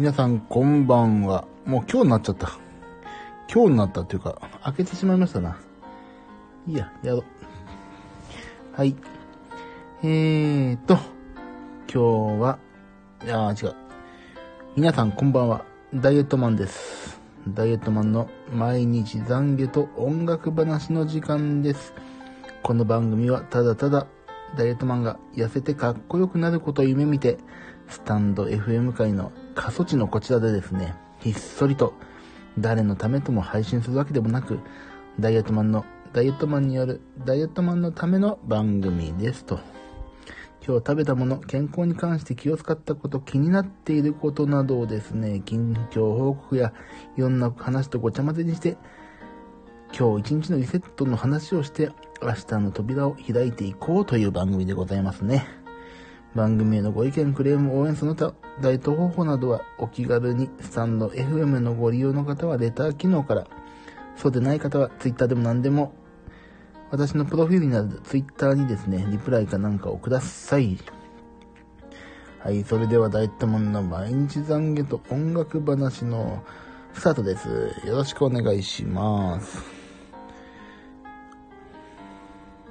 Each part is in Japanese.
皆さんこんばんは。もう今日になっちゃった。今日になったっていうか、開けてしまいましたな。いいや、やろう。はい。えーと、今日は、いやー違う。皆さんこんばんは。ダイエットマンです。ダイエットマンの毎日懺悔と音楽話の時間です。この番組はただただダイエットマンが痩せてかっこよくなることを夢見て、スタンド FM 界の過疎地のこちらでですね、ひっそりと誰のためとも配信するわけでもなく、ダイエットマンの、ダイエットマンによるダイエットマンのための番組ですと。今日食べたもの、健康に関して気を使ったこと、気になっていることなどをですね、近況報告やいろんな話とごちゃ混ぜにして、今日一日のリセットの話をして、明日の扉を開いていこうという番組でございますね。番組へのご意見、クレーム、応援、その他、ダイエット方法などはお気軽に、スタンド FM のご利用の方はレター機能から、そうでない方は Twitter でも何でも、私のプロフィールにある Twitter にですね、リプライかなんかをください。はい、それではダイトマンの毎日懺悔と音楽話のスタートです。よろしくお願いします。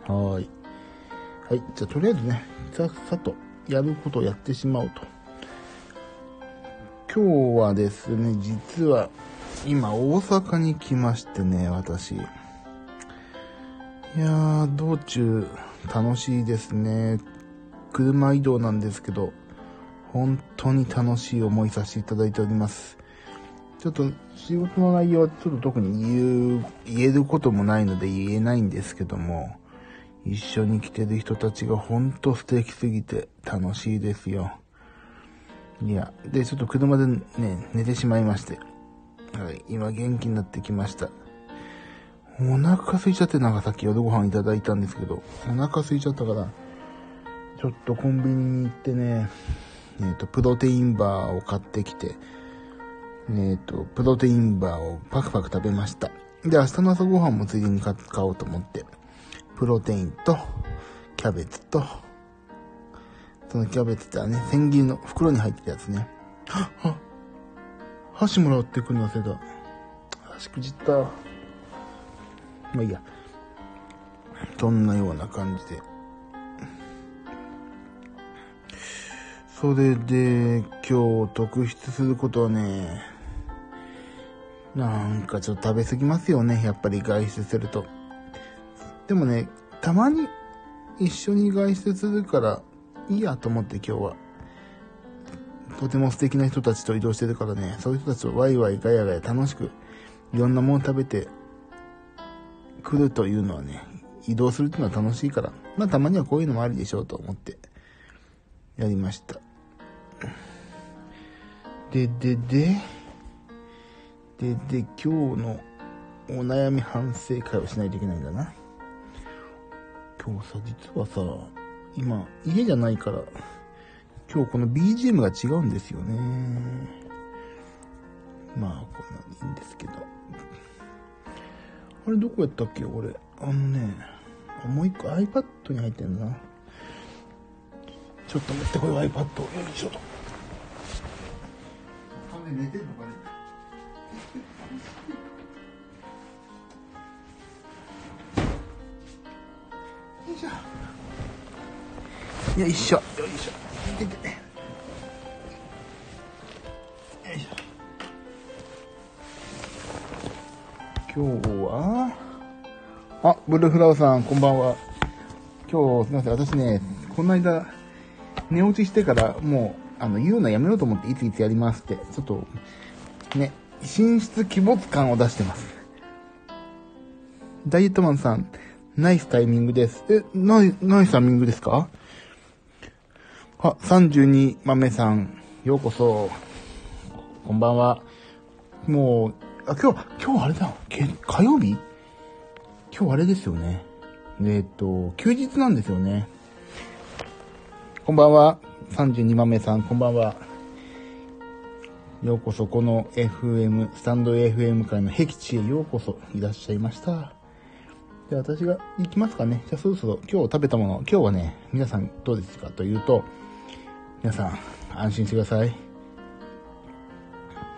はーい。はい。じゃあ、とりあえずね、さっさとやることをやってしまうと。今日はですね、実は、今、大阪に来ましてね、私。いやー、道中、楽しいですね。車移動なんですけど、本当に楽しい思いさせていただいております。ちょっと仕事の内容はちょっと特に言う、言えることもないので言えないんですけども、一緒に来てる人たちがほんと素敵すぎて楽しいですよ。いや、で、ちょっと車でね、寝てしまいまして。はい、今元気になってきました。お腹空いちゃってなんかさっき夜ご飯いただいたんですけど、お腹空いちゃったから、ちょっとコンビニに行ってね、えっ、と、プロテインバーを買ってきて、えっ、と、プロテインバーをパクパク食べました。で、明日の朝ごはんもついでに買おうと思って、プロテインと、キャベツと、そのキャベツってはね、千切りの袋に入ってたやつね。はっ、は箸もらってくるの忘れた。箸くじった。まあいいや。そんなような感じで。それで、今日特筆することはね、なんかちょっと食べ過ぎますよね。やっぱり外出すると。でもね、たまに一緒に外出するからいいやと思って今日は。とても素敵な人たちと移動してるからね、そういう人たちとワイワイガヤガヤ楽しくいろんなもの食べて来るというのはね、移動するっていうのは楽しいから、まあたまにはこういうのもありでしょうと思ってやりました。で、で、で、で、で、今日のお悩み反省会をしないといけないんだな。今日さ、実はさ、今、家じゃないから、今日この BGM が違うんですよね。まあ、こんなんでいいんですけど。あれ、どこやったっけ？俺。あのね、もう一個 iPad に入ってんな。ちょっと待って、これ iPad よいしょと。寝てんのかね？しょ。よいしょ。よいしょ。いててよいしょ。今日は、あ、ブルーフラワーさん、こんばんは。今日、すみません。私ね、この間、寝落ちしてから、もう、あの、言うのやめようと思って、いついつやりますって、ちょっと、ね、寝室鬼没感を出してます。ダイエットマンさん、ナイスタイミングです。え、ナイ、ナイスタイミングですか？あ、32豆さん、ようこそ。こんばんは。もう、あ、今日、今日あれだ。け火曜日？今日あれですよね。えっと、休日なんですよね。こんばんは。32豆さん、こんばんは。ようこそ、この FM、スタンド FM 界の僻地へようこそいらっしゃいました。で、私が行きますかね。じゃあそろそろ今日食べたもの、今日はね、皆さんどうですかというと、皆さん安心してください。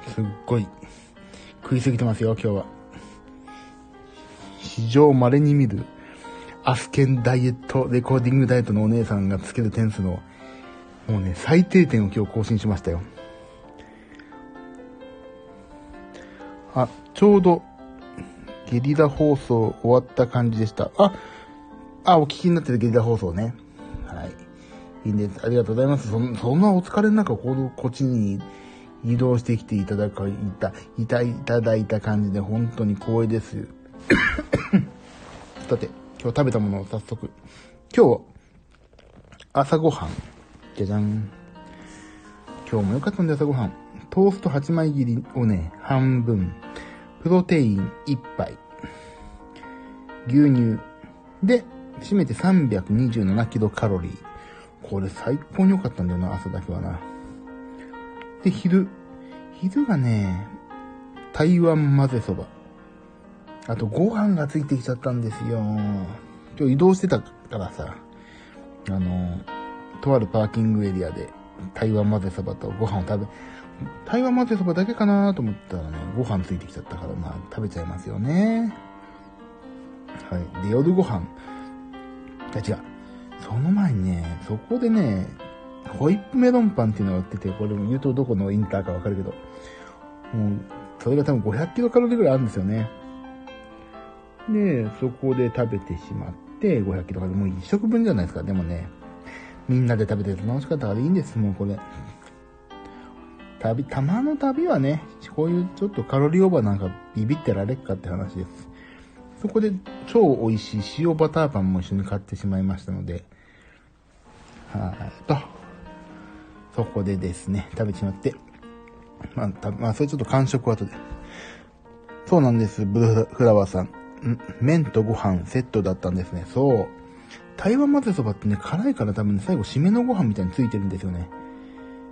すっごい食いすぎてますよ、今日は。史上稀に見るアスケンダイエット、レコーディングダイエットのお姉さんがつける点数の、もうね、最低点を今日更新しましたよ。あ、ちょうど、ゲリラ放送終わった感じでした。あ、あ、お聞きになってるゲリラ放送ね。はい。いいんです。ありがとうございます。そそんなお疲れの中、この、こっちに移動してきていただか、いた、いた、いただいた感じで本当に光栄です。さて、今日食べたものを早速。今日、朝ごはん。じゃじゃん。今日もよかったんで朝ごはん。トースト8枚切りをね、半分。プロテイン1杯。牛乳。で、締めて327キロカロリー。これ最高に良かったんだよな、朝だけはな。で、昼。昼がね、台湾混ぜそば。あと、ご飯がついてきちゃったんですよ。今日移動してたからさ、あの、とあるパーキングエリアで台湾混ぜそばとご飯を食べ、台湾混ぜそばだけかなと思ったらね、ご飯ついてきちゃったから、まあ、食べちゃいますよね。はい。で、夜ご飯。あ、違う。その前にね、そこでね、ホイップメロンパンっていうのが売ってて、これも言うとどこのインターかわかるけど、もう、それが多分500キロカロリーぐらいあるんですよね。で、そこで食べてしまって、500キロカロリー、もう一食分じゃないですか。でもね、みんなで食べてて楽しかったからいいんです、もうこれ。旅、たまの旅はね、こういうちょっとカロリーオーバーなんかビビってられっかって話です。そこで超美味しい塩バターパンも一緒に買ってしまいましたので、はいと、そこでですね、食べてしまって、まあ、たまあ、それちょっと完食後で。そうなんです、ブルフラワーさん。ん麺とご飯セットだったんですね。そう。台湾混ぜそばってね、辛いから多分ね、最後締めのご飯みたいについてるんですよね。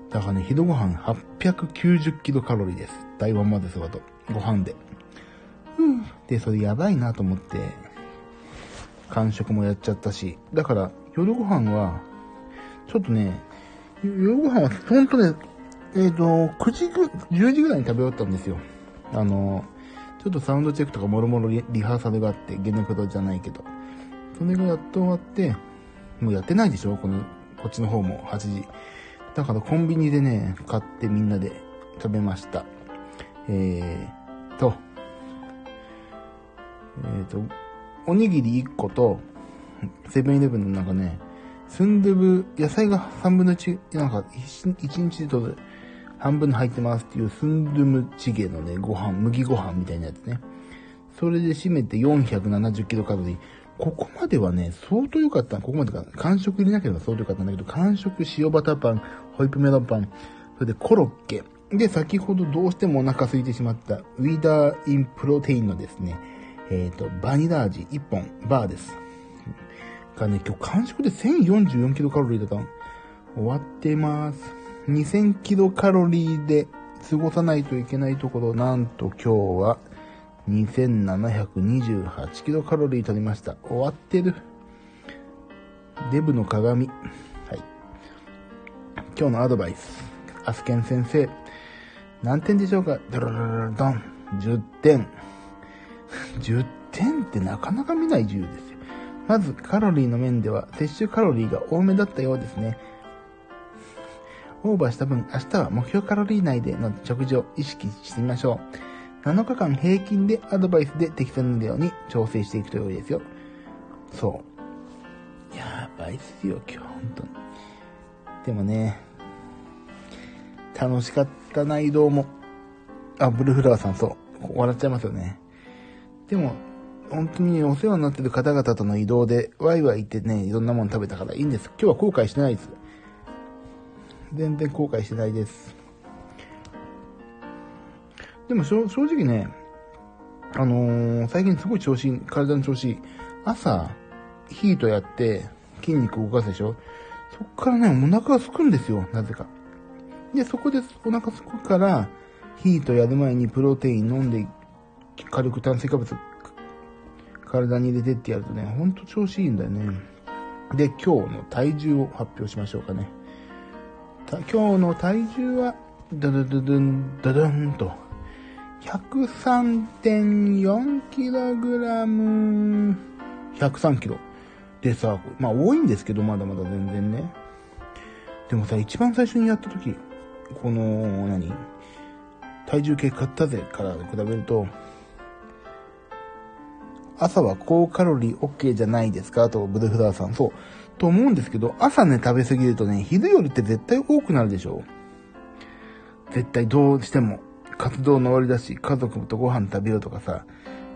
だからね、昼ご飯890キロカロリーです。台湾混ぜそばとご飯で。うん。で、それやばいなと思って、完食もやっちゃったし。だから、夜ご飯は、ちょっとね、夜ご飯はほんとね、えっ、ー、と、9時ぐ、10時ぐらいに食べ終わったんですよ。あの、ちょっとサウンドチェックとかもろもろリハーサルがあって、ゲネプロじゃないけど。それがやっと終わって、もうやってないでしょ？この、こっちの方も8時。だからコンビニでね、買ってみんなで食べました。えーと、えーと、おにぎり1個と、セブンイレブンのなんかね、スンドゥブ、野菜が3分の1、なんか1日でと半分入ってますっていうスンドゥムチゲのね、ご飯、麦ご飯みたいなやつね。それで締めて470キロカロリー。ここまではね、相当良かった。ここまでか、完食入れなければ相当良かったんだけど、完食塩バターパン、ホイップメロンパン、それでコロッケ。で、先ほどどうしてもお腹空いてしまった、ウィダーインプロテインのですね、えっ、ー、と、バニラ味1本、バーです。がね、今日完食で1044キロカロリーだったの。終わってます。2000キロカロリーで過ごさないといけないところ、なんと今日は2728キロカロリー取りました。終わってる。デブの鏡。今日のアドバイス。アスケン先生。何点でしょうか？ドロロロロドン。10点。10点ってなかなか見ない10ですよ。まず、カロリーの面では、摂取カロリーが多めだったようですね。オーバーした分、明日は目標カロリー内での食事を意識してみましょう。7日間平均でアドバイスで適切なように調整していくと良いですよ。そう。やばいっすよ、今日、本当に。でもね、楽しかったな、移動も。あ、ブルーフラワーさん、そう。笑っちゃいますよね。でも、本当にお世話になってる方々との移動で、ワイワイ行ってね、いろんなもの食べたからいいんです。今日は後悔してないです。全然後悔してないです。でも正直ね、あのー、最近すごい調子、体の調子。朝、ヒートやって筋肉動かすでしょそっからね、お腹がすくんですよ、なぜか。で、そこでお腹すくから、ヒートやる前にプロテイン飲んで、軽く炭水化物体に入れてってやるとね、ほんと調子いいんだよね。で、今日の体重を発表しましょうかね。今日の体重はダダダダン、ダダンと、103.4キログラム、103キロ。でさ、まあ多いんですけど、まだまだ全然ね。でもさ、一番最初にやった時、この、何？体重計買ったぜから比べると、朝は高カロリー OK じゃないですかと、ブルフラーさん。そう。と思うんですけど、朝ね、食べ過ぎるとね、昼よりって絶対多くなるでしょ絶対どうしても。活動の終わりだし、家族とご飯食べようとかさ、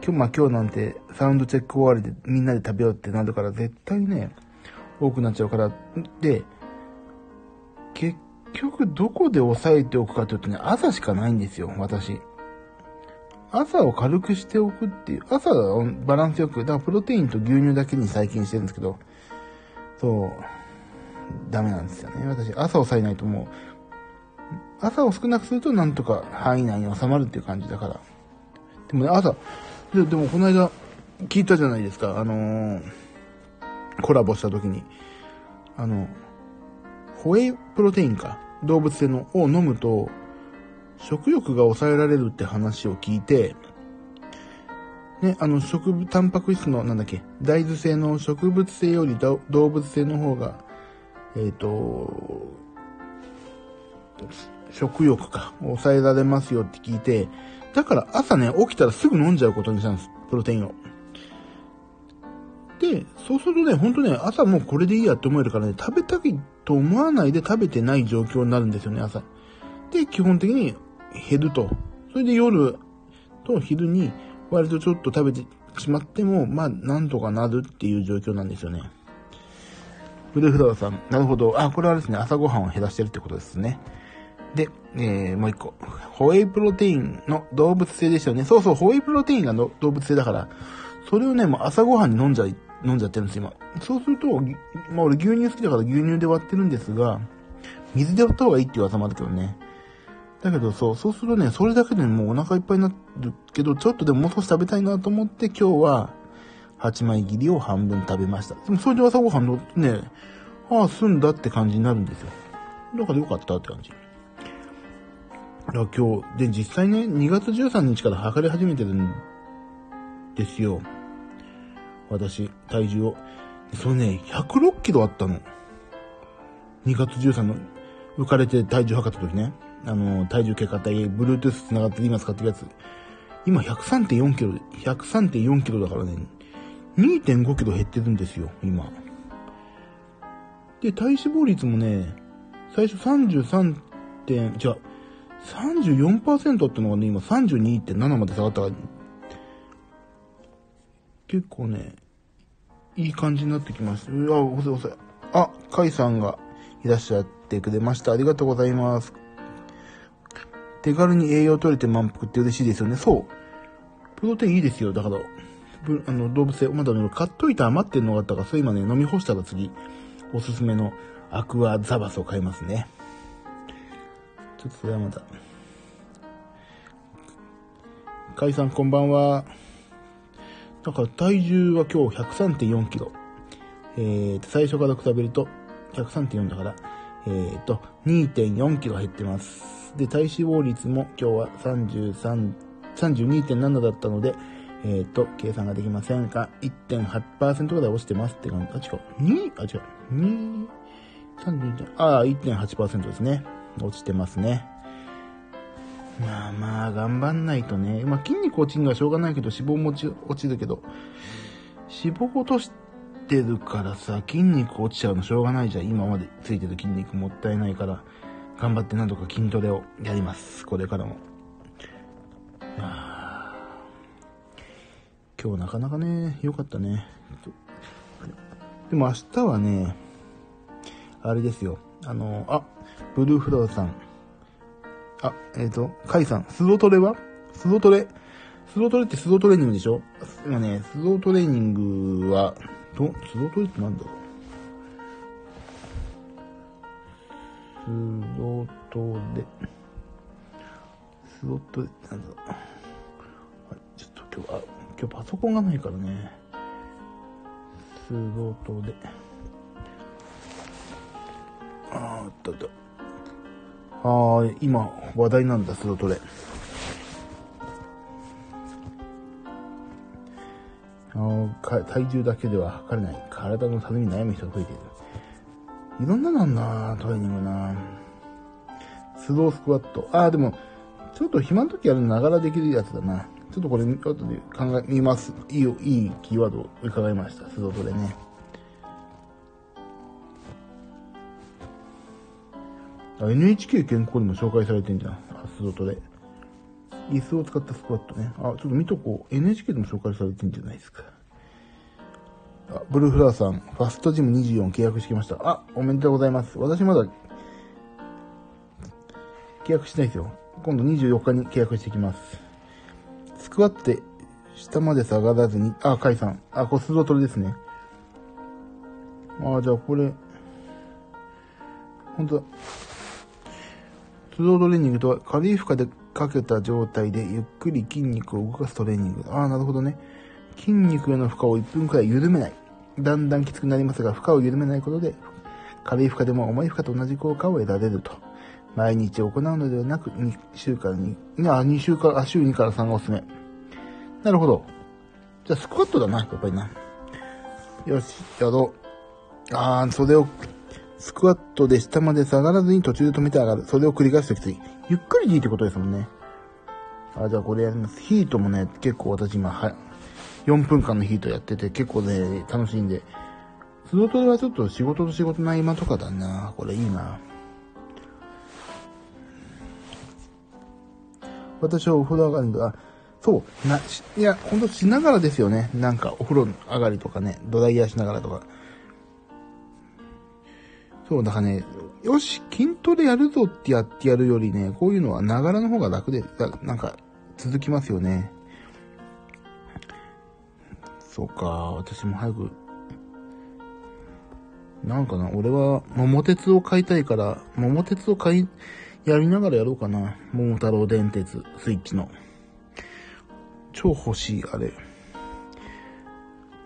今日、まあ今日なんてサウンドチェック終わりでみんなで食べようってなるから絶対ね、多くなっちゃうから、で、結局どこで抑えておくかというとね、朝しかないんですよ、私。朝を軽くしておくっていう、朝はバランスよく、だからプロテインと牛乳だけに最近してるんですけど、そう、ダメなんですよね。私、朝を抑えないともう、朝を少なくするとなんとか範囲内に収まるっていう感じだから。でもね、朝、ででもこの間聞いたじゃないですか、あのー、コラボした時に、あの、ホエイプロテインか、動物性のを飲むと、食欲が抑えられるって話を聞いて、ね、あの、植物、タンパク質の、なんだっけ、大豆性の植物性より動物性の方が、えっ、ー、と、食欲か、抑えられますよって聞いて、だから朝ね、起きたらすぐ飲んじゃうことにしたんです。プロテインを。で、そうするとね、ほんとね、朝もうこれでいいやって思えるからね、食べたいと思わないで食べてない状況になるんですよね、朝。で、基本的に減ると。それで夜と昼に割とちょっと食べてしまっても、まあ、なんとかなるっていう状況なんですよね。ブルフラワーさん、なるほど。あ、これはですね、朝ごはんを減らしてるってことですね。で、えー、もう一個。ホエイプロテインの動物性でしたよね。そうそう、ホエイプロテインがの動物性だから、それをね、もう朝ごはんに飲んじゃい、飲んじゃってるんです今。そうすると、まあ俺牛乳好きだから牛乳で割ってるんですが、水で割った方がいいっていう噂もあるけどね。だけどそう、そうするとね、それだけでもうお腹いっぱいになるけど、ちょっとでももう少し食べたいなと思って今日は、8枚切りを半分食べました。でもそれで朝ごはんのね、ああ、済んだって感じになるんですよ。だからよかったって感じ。いや、今日、で、実際ね、2月13日から測り始めてるんですよ。私、体重を。それね、106キロあったの。2月13の、浮かれて体重測った時ね。あの、体重計買ったり、Bluetooth 繋がって今使ってるやつ。今103.4キロ、103.4キロだからね、2.5キロ減ってるんですよ、今。で、体脂肪率もね、最初33点、違う、34%ってのがね、今32.7まで下がったから、結構ね、いい感じになってきました。うわ、遅い遅い。あ、カイさんがいらっしゃってくれました。ありがとうございます。手軽に栄養取れて満腹って嬉しいですよね。そう。プロテインいいですよ。だから、あの、動物性、まだ、買っといて余ってんのがあったから、そう今ね、飲み干したら次、おすすめのアクアザバスを買いますね。ちょっとそれはまた。かいさんこんばんは。だから体重は今日103.4キロ。えーと、最初から比べると103.4だから、えーと、2.4キロ減ってます。で、体脂肪率も今日は33、32.7だったので、えーと、計算ができませんが、1.8%ぐらい落ちてますって感じ。あ、違う。2? あ、違う。2、32. ああ、1.8%ですね。落ちてますね。まあまあ、頑張んないとね。まあ筋肉落ちるのはしょうがないけど、脂肪も落ちるけど、脂肪落としてるからさ、筋肉落ちちゃうのしょうがないじゃん。今までついてる筋肉もったいないから、頑張ってなんとか筋トレをやります。これからも。あ今日なかなかね、良かったね。でも明日はね、あれですよ。あの、あ、ブルーフローさん。あ、えっ、ー、と、カイさん、スロトレは？スロトレ？スロトレってスロトレーニングでしょ？今ね、スロトレーニングは、ど、スロトレってなんだろう？スロトレ。スロトレってなんだろう？はい、ちょっと今日、あ、今日パソコンがないからね。スロトレ。あーっとっと。ああ、今話題なんだ、スロトレ。あか体重だけでは測れない。体のために悩む人が増えている。いろんななんなトレーニングなスロースクワット。ああ、でも、ちょっと暇の時やるながらできるやつだな。ちょっとこれ、後で考え、見ます。いいよ、いいキーワードを伺いました。スロートレね。NHK 健康にも紹介されてんじゃん。スロートレ。椅子を使ったスクワットね。あ、ちょっと見とこう。NHK でも紹介されてんじゃないですか。あ、ブルーフラーさん、ファストジム24契約してきました。あ、おめでとうございます。私まだ、契約してないですよ。今度24日に契約してきます。スクワットで下まで下がらずに、あ、カイさん。あ、これスロトレですね。あ、じゃあこれ、本当だ。スロートレーニングとは軽い負荷でかけた状態でゆっくり筋肉を動かすトレーニング。ああ、なるほどね。筋肉への負荷を1分くらい緩めない。だんだんきつくなりますが、負荷を緩めないことで、軽い負荷でも重い負荷と同じ効果を得られると。毎日行うのではなく、2週間に、あ、2週間、あ、週2から3がおすすめ。なるほど。じゃあ、スクワットだな、やっぱりな。よし、やろう。あー、それを、スクワットで下まで下がらずに途中で止めて上がる。それを繰り返すときつい。ゆっくりでいいってことですもんね。あ、じゃあこれやります。ヒートもね、結構私今、はい、4分間のヒートやってて結構ね、楽しいんで。スロートルはちょっと仕事と仕事の合間とかだな。これいいな。私はお風呂上がりとか、そう、な、いや、ほんとしながらですよね。なんかお風呂上がりとかね、ドライヤーしながらとか。そう、だからね、よし、筋トレやるぞってやってやるよりね、こういうのはながらの方が楽で、なんか、続きますよね。そうか、私も早く、なんかな、俺は桃鉄を買いたいから、桃鉄を買い、やりながらやろうかな。桃太郎電鉄、スイッチの。超欲しい、あれ。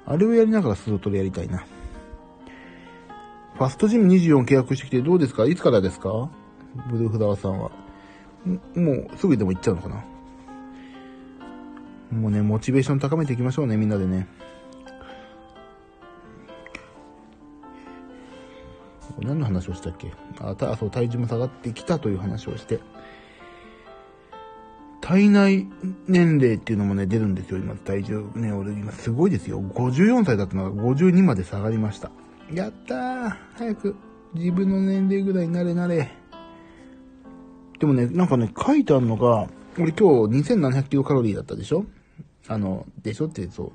あれをやりながらスロートレやりたいな。ファストジム24契約してきてどうですか？いつからですか？ブルーフラワーさんは。もうすぐでも行っちゃうのかな？もうね、モチベーション高めていきましょうね、みんなでね。何の話をしたっけ？あ、た、そう、体重も下がってきたという話をして。体内年齢っていうのもね、出るんですよ、今、体重。ね、俺今すごいですよ。54歳だったのが52まで下がりました。やったー早く自分の年齢ぐらいになれなれ。でもね、なんかね、書いてあるのが、俺今日2700キロカロリーだったでしょ？あの、でしょ？ってそ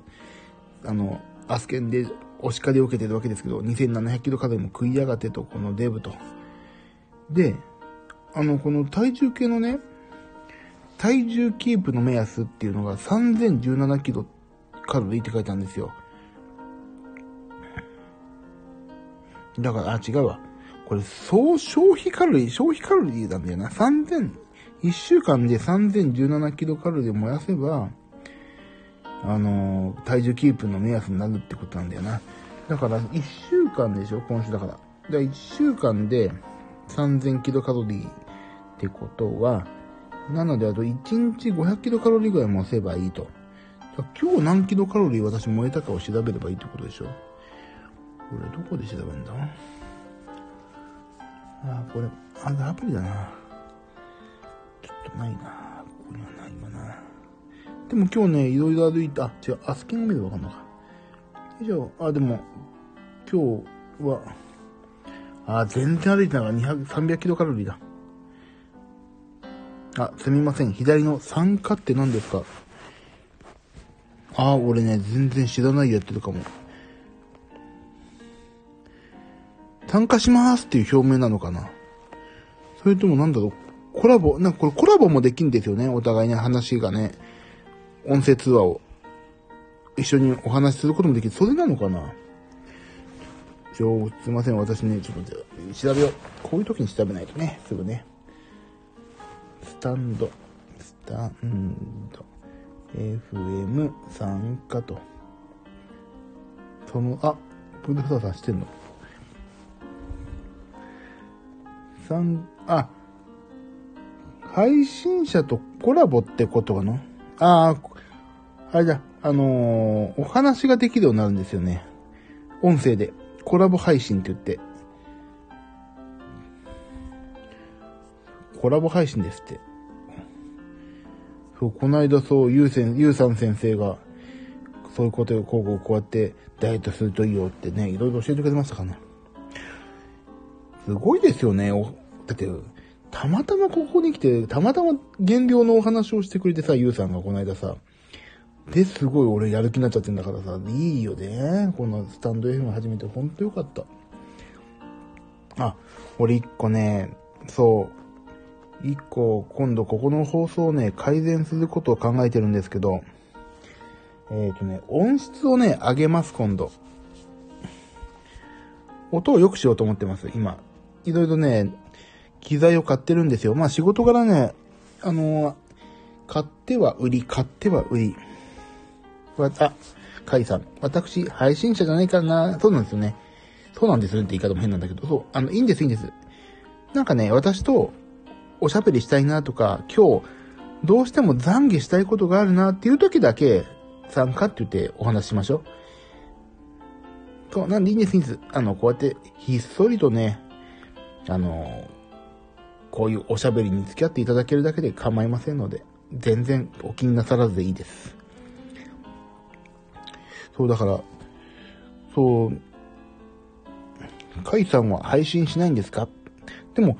う。あの、アスケンでお叱りを受けてるわけですけど、2700キロカロリーも食いやがってと、このデブと。で、あの、この体重計のね、体重キープの目安っていうのが3017キロカロリーって書いてあるんですよ。だから、あ、違うわ。これ、総消費カロリー、消費カロリーなんだよな。3000、1週間で3017キロカロリー燃やせば、あのー、体重キープの目安になるってことなんだよな。だから、1週間でしょ？今週だから。だから1週間で3000キロカロリーってことは、なので、あと1日500キロカロリーぐらい燃せばいいと。今日何キロカロリー私燃えたかを調べればいいってことでしょ？これどこで調べるんだ？あ、これ、あ、アプリだな。ちょっとないな。ここにはないわな。でも今日ね、いろいろ歩いた、あ、違う、アスキング見ればわかんのか。以上、あ、でも、今日は、あ、全然歩いてないから200、300キロカロリーだ。あ、すみません。左の酸化って何ですか？あ、俺ね、全然知らないやってるかも。参加しますっていう表明なのかな？それともなんだろう、コラボ、なんかこれコラボもできんですよね、お互いに話がね。音声通話を。一緒にお話しすることもできる。それなのかな？ちょ、すいません、私ね、ちょっと調べよう。こういう時に調べないとね、すぐね。スタンド、スタンド、FM 参加と。その、あ、プルフサーさんしてんの？三、あ、配信者とコラボってことかな？ああ、あれだ、あのー、お話ができるようになるんですよね。音声で。コラボ配信って言って。コラボ配信ですって。そう、この間そう、ゆうせん、ゆうさん先生が、そういうことをこうこうこうやってダイエットするといいよってね、いろいろ教えてくれましたからね。すごいですよね。だって、たまたまここに来て、たまたま減量のお話をしてくれてさ、ゆうさんがこの間さ。で、すごい俺やる気になっちゃってんだからさ、いいよね。このスタンド FM 始めてほんとよかった。あ、俺一個ね、そう、一個今度ここの放送をね、改善することを考えてるんですけど、えっ、ー、とね、音質をね、上げます、今度。音を良くしようと思ってます、今。いろいろね、機材を買ってるんですよ。まあ仕事からね、あのー、買っては売り、買っては売り。わ、あ、カイさん。私、配信者じゃないからな。そうなんですよね。そうなんですよって言い方も変なんだけど、そう。あの、いいんです、いいんです。なんかね、私とおしゃべりしたいなとか、今日、どうしても懺悔したいことがあるなっていう時だけ参加って言ってお話ししましょう。そう、なんでいいんです、いいんです。あの、こうやってひっそりとね、あの、こういうおしゃべりに付き合っていただけるだけで構いませんので、全然お気になさらずでいいです。そう、だから、そう、カイさんは配信しないんですか？でも、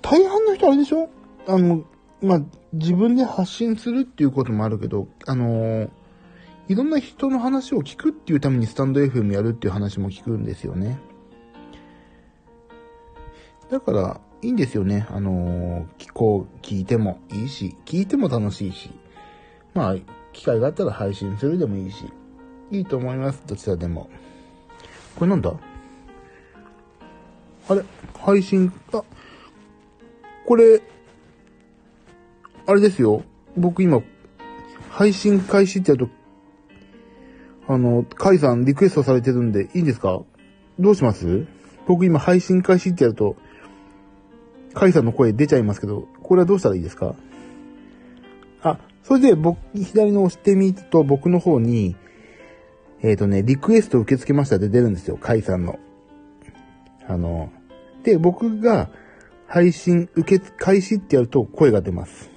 大半の人あれでしょ？あの、まあ、自分で発信するっていうこともあるけど、あの、いろんな人の話を聞くっていうためにスタンド FM やるっていう話も聞くんですよね。だから、いいんですよね。あのー、聞こう、聞いてもいいし、聞いても楽しいし、まあ、機会があったら配信するでもいいし、いいと思います。どちらでも。これなんだ？あれ？配信、あ、これ、あれですよ。僕今、配信開始ってやると、あの、カイさんリクエストされてるんで、いいんですか？どうします？僕今配信開始ってやると、カイさんの声出ちゃいますけど、これはどうしたらいいですか？あ、それで僕、左の押してみると僕の方に、えっ、ー、とね、リクエスト受け付けましたって出るんですよ、カイさんの。あの、で、僕が配信受け、開始ってやると声が出ます。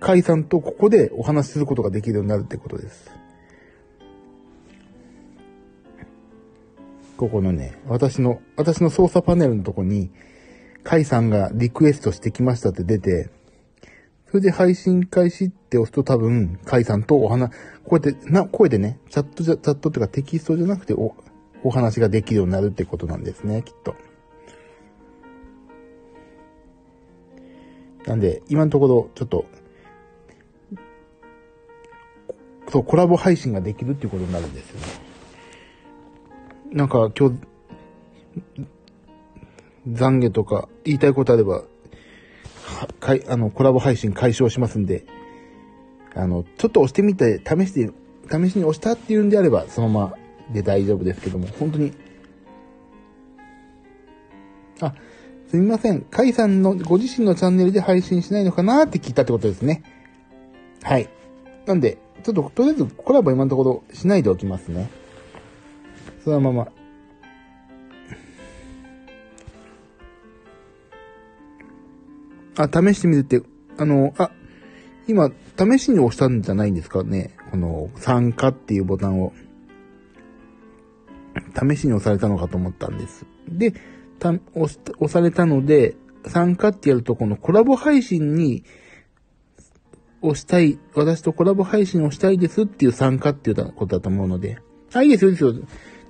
カイさんとここでお話しすることができるようになるってことです。ここのね、私の、私の操作パネルのとこに、カイさんがリクエストしてきましたって出て、それで配信開始って押すと多分、カイさんとお話、こうやって、な、声でね、チャットじゃ、チャットっていうかテキストじゃなくてお、お話ができるようになるってことなんですね、きっと。なんで、今のところ、ちょっと、そう、コラボ配信ができるっていうことになるんですよね。なんか、今日、懺悔とか言いたいことあれば、かい、あの、コラボ配信解消しますんで、あの、ちょっと押してみて、試して、試しに押したっていうんであれば、そのままで大丈夫ですけども、本当に。あ、すみません。カイさんのご自身のチャンネルで配信しないのかなって聞いたってことですね。はい。なんで、ちょっと、とりあえずコラボ今のところしないでおきますね。そのまま。あ、試してみるって、あの、あ、今、試しに押したんじゃないんですか？ね。この、参加っていうボタンを。試しに押されたのかと思ったんです。で、た、押し、押されたので、参加ってやると、このコラボ配信に、押したい、私とコラボ配信をしたいですっていう参加っていうことだと思うので。あ、いいですよ、いいですよ。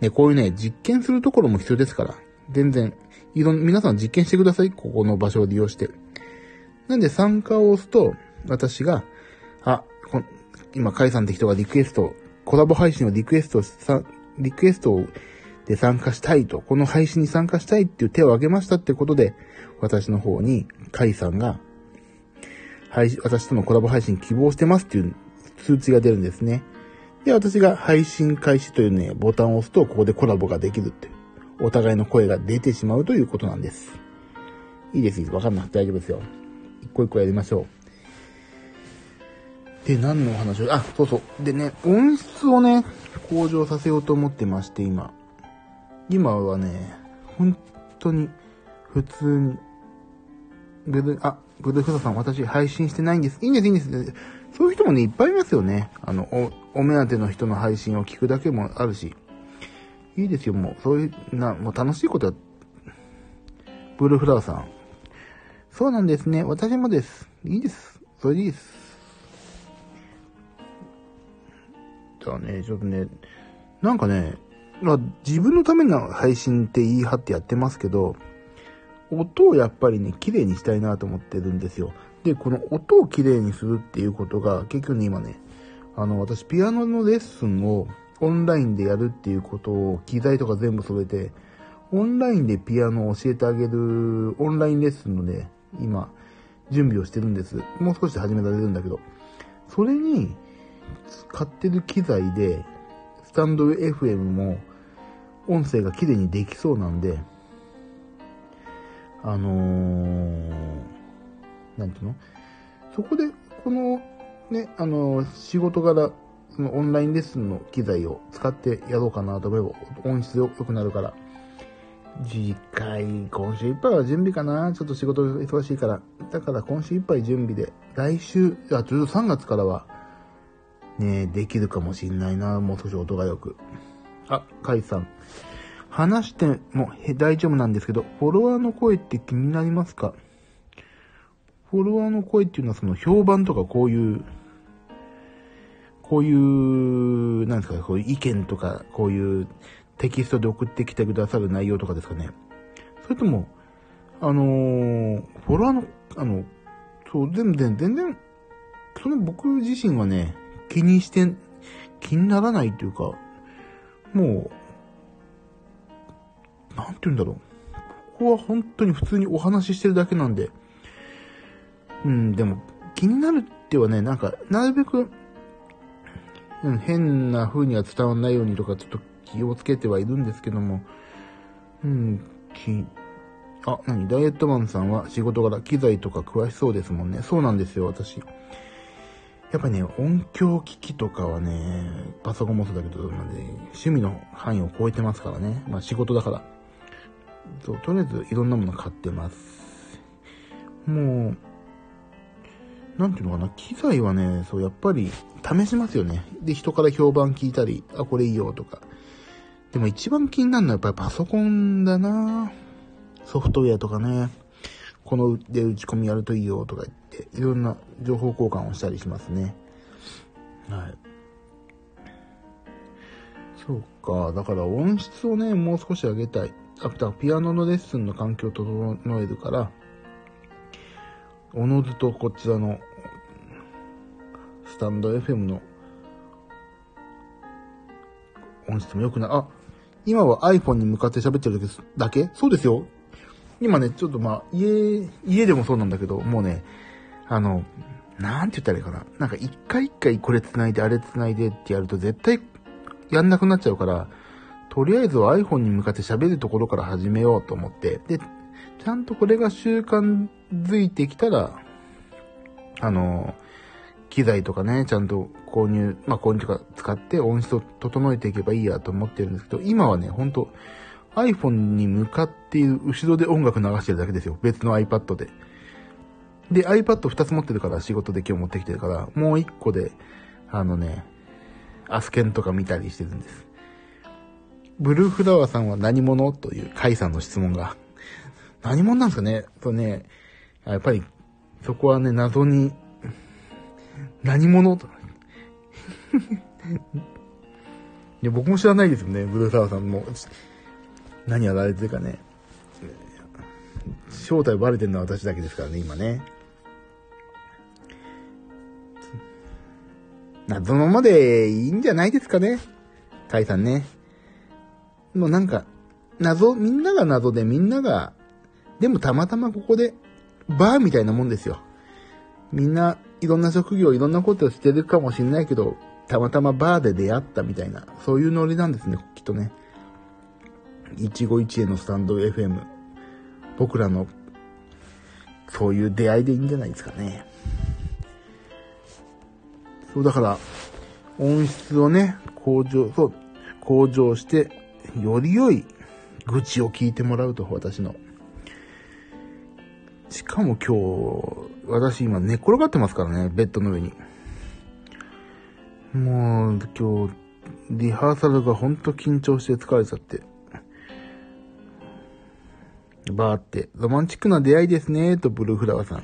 ね、こういうね、実験するところも必要ですから。全然、いろん、皆さん実験してください。ここの場所を利用して。なんで参加を押すと、私が、あ、今、カイさんって人がリクエスト、コラボ配信をリクエストさ、リクエストで参加したいと、この配信に参加したいっていう手を挙げましたってことで、私の方に、カイさんが、配信、私とのコラボ配信希望してますっていう通知が出るんですね。で、私が配信開始というね、ボタンを押すと、ここでコラボができるっていう。お互いの声が出てしまうということなんです。いいです、いいです。わかんなくて大丈夫ですよ。個一個やりましょう。で、何のお話を、あ、そうそう。でね、音質をね、向上させようと思ってまして、今。今はね、本当に、普通に、ブル、あ、ブルーフラさん、私配信してないんです。いいんです、いいんです。そういう人もね、いっぱいいますよね。あの、お、お目当ての人の配信を聞くだけもあるし。いいですよ、もう、そういう、な、もう楽しいことは、ブルーフラワーさん。そうなんですね。私もです。いいです。それでいいです。じゃあね、ちょっとね、なんかね、まあ、自分のための配信って言い張ってやってますけど、音をやっぱりね、綺麗にしたいなと思ってるんですよ。で、この音を綺麗にするっていうことが、結局ね、今ね、あの、私、ピアノのレッスンをオンラインでやるっていうことを、機材とか全部揃えて、オンラインでピアノを教えてあげる、オンラインレッスンのね、今、準備をしてるんです。もう少し始められるんだけど、それに、使ってる機材で、スタンド FM も、音声が綺麗にできそうなんで、あのー、なんていうの？そこで、この、ね、あのー、仕事柄、そのオンラインレッスンの機材を使ってやろうかなと思えば、音質良くなるから、次回、今週いっぱいは準備かなちょっと仕事忙しいから。だから今週いっぱい準備で、来週、あ、ちょうど3月からは、ねできるかもしんないなもう少し音が良く。あ、カイさん。話しても大丈夫なんですけど、フォロワーの声って気になりますか？フォロワーの声っていうのはその評判とかこういう、こういう、なんですか、こういう意見とか、こういうテキストで送ってきてくださる内容とかですかね。それとも、あのー、フォロワーの、あの、そう、全然、全然、その僕自身はね、気にして、気にならないというか、もう、なんて言うんだろう。ここは本当に普通にお話ししてるだけなんで、うん、でも、気になるってはね、なんか、なるべく、うん、変な風には伝わんないようにとか、ちょっと気をつけてはいるんですけども、うん、き、あ、何？ダイエットマンさんは仕事柄機材とか詳しそうですもんね。そうなんですよ、私。やっぱね、音響機器とかはね、パソコンもそうだけど、なんで、趣味の範囲を超えてますからね。まあ仕事だから。そう、とりあえずいろんなもの買ってます。もう、なんていうのかな、機材はね、そう、やっぱり試しますよね。で、人から評判聞いたり、あ、これいいよとか。でも一番気になるのはやっぱりパソコンだなソフトウェアとかね。こので打ち込みやるといいよとか言って、いろんな情報交換をしたりしますね。はい。そうか。だから音質をね、もう少し上げたい。あとはピアノのレッスンの環境を整えるから、おのずとこちらのスタンド FM の音質も良くなる。あ、今は iPhone に向かって喋ってるだけそうですよ。今ね、ちょっとまあ、家、家でもそうなんだけど、もうね、あの、なんて言ったらいいかな。なんか一回一回これ繋いで、あれ繋いでってやると絶対やんなくなっちゃうから、とりあえずは iPhone に向かって喋るところから始めようと思って、で、ちゃんとこれが習慣づいてきたら、あの、機材とかね、ちゃんと購入、まあ、購入とか使って音質を整えていけばいいやと思ってるんですけど、今はね、ほんと iPhone に向かっている後ろで音楽流してるだけですよ。別の iPad で。で、iPad2 つ持ってるから仕事で今日持ってきてるから、もう1個で、あのね、アスケンとか見たりしてるんです。ブルーフラワーさんは何者？というカイさんの質問が。何者なんですかね？とね、やっぱり、そこはね、謎に何者と。いや、僕も知らないですよね、ブルーサワーさんも。何やられてるかね。正体バレてるのは私だけですからね、今ね。謎のままでいいんじゃないですかね。カイさんね。もうなんか、謎、みんなが謎でみんなが、でもたまたまここで、バーみたいなもんですよ。みんないろんな職業、いろんなことをしてるかもしんないけど、たまたまバーで出会ったみたいな、そういうノリなんですね、きっとね。一期一会のスタンド FM。僕らのそういう出会いでいいんじゃないですかね。そう、だから、音質をね、向上、そう、向上して、より良い愚痴を聞いてもらうと、私の。しかも今日、私今寝っ転がってますからね、ベッドの上に。もう、今日、リハーサルがほんと緊張して疲れちゃって。バーって、ロマンチックな出会いですね、とブルーフラワーさん。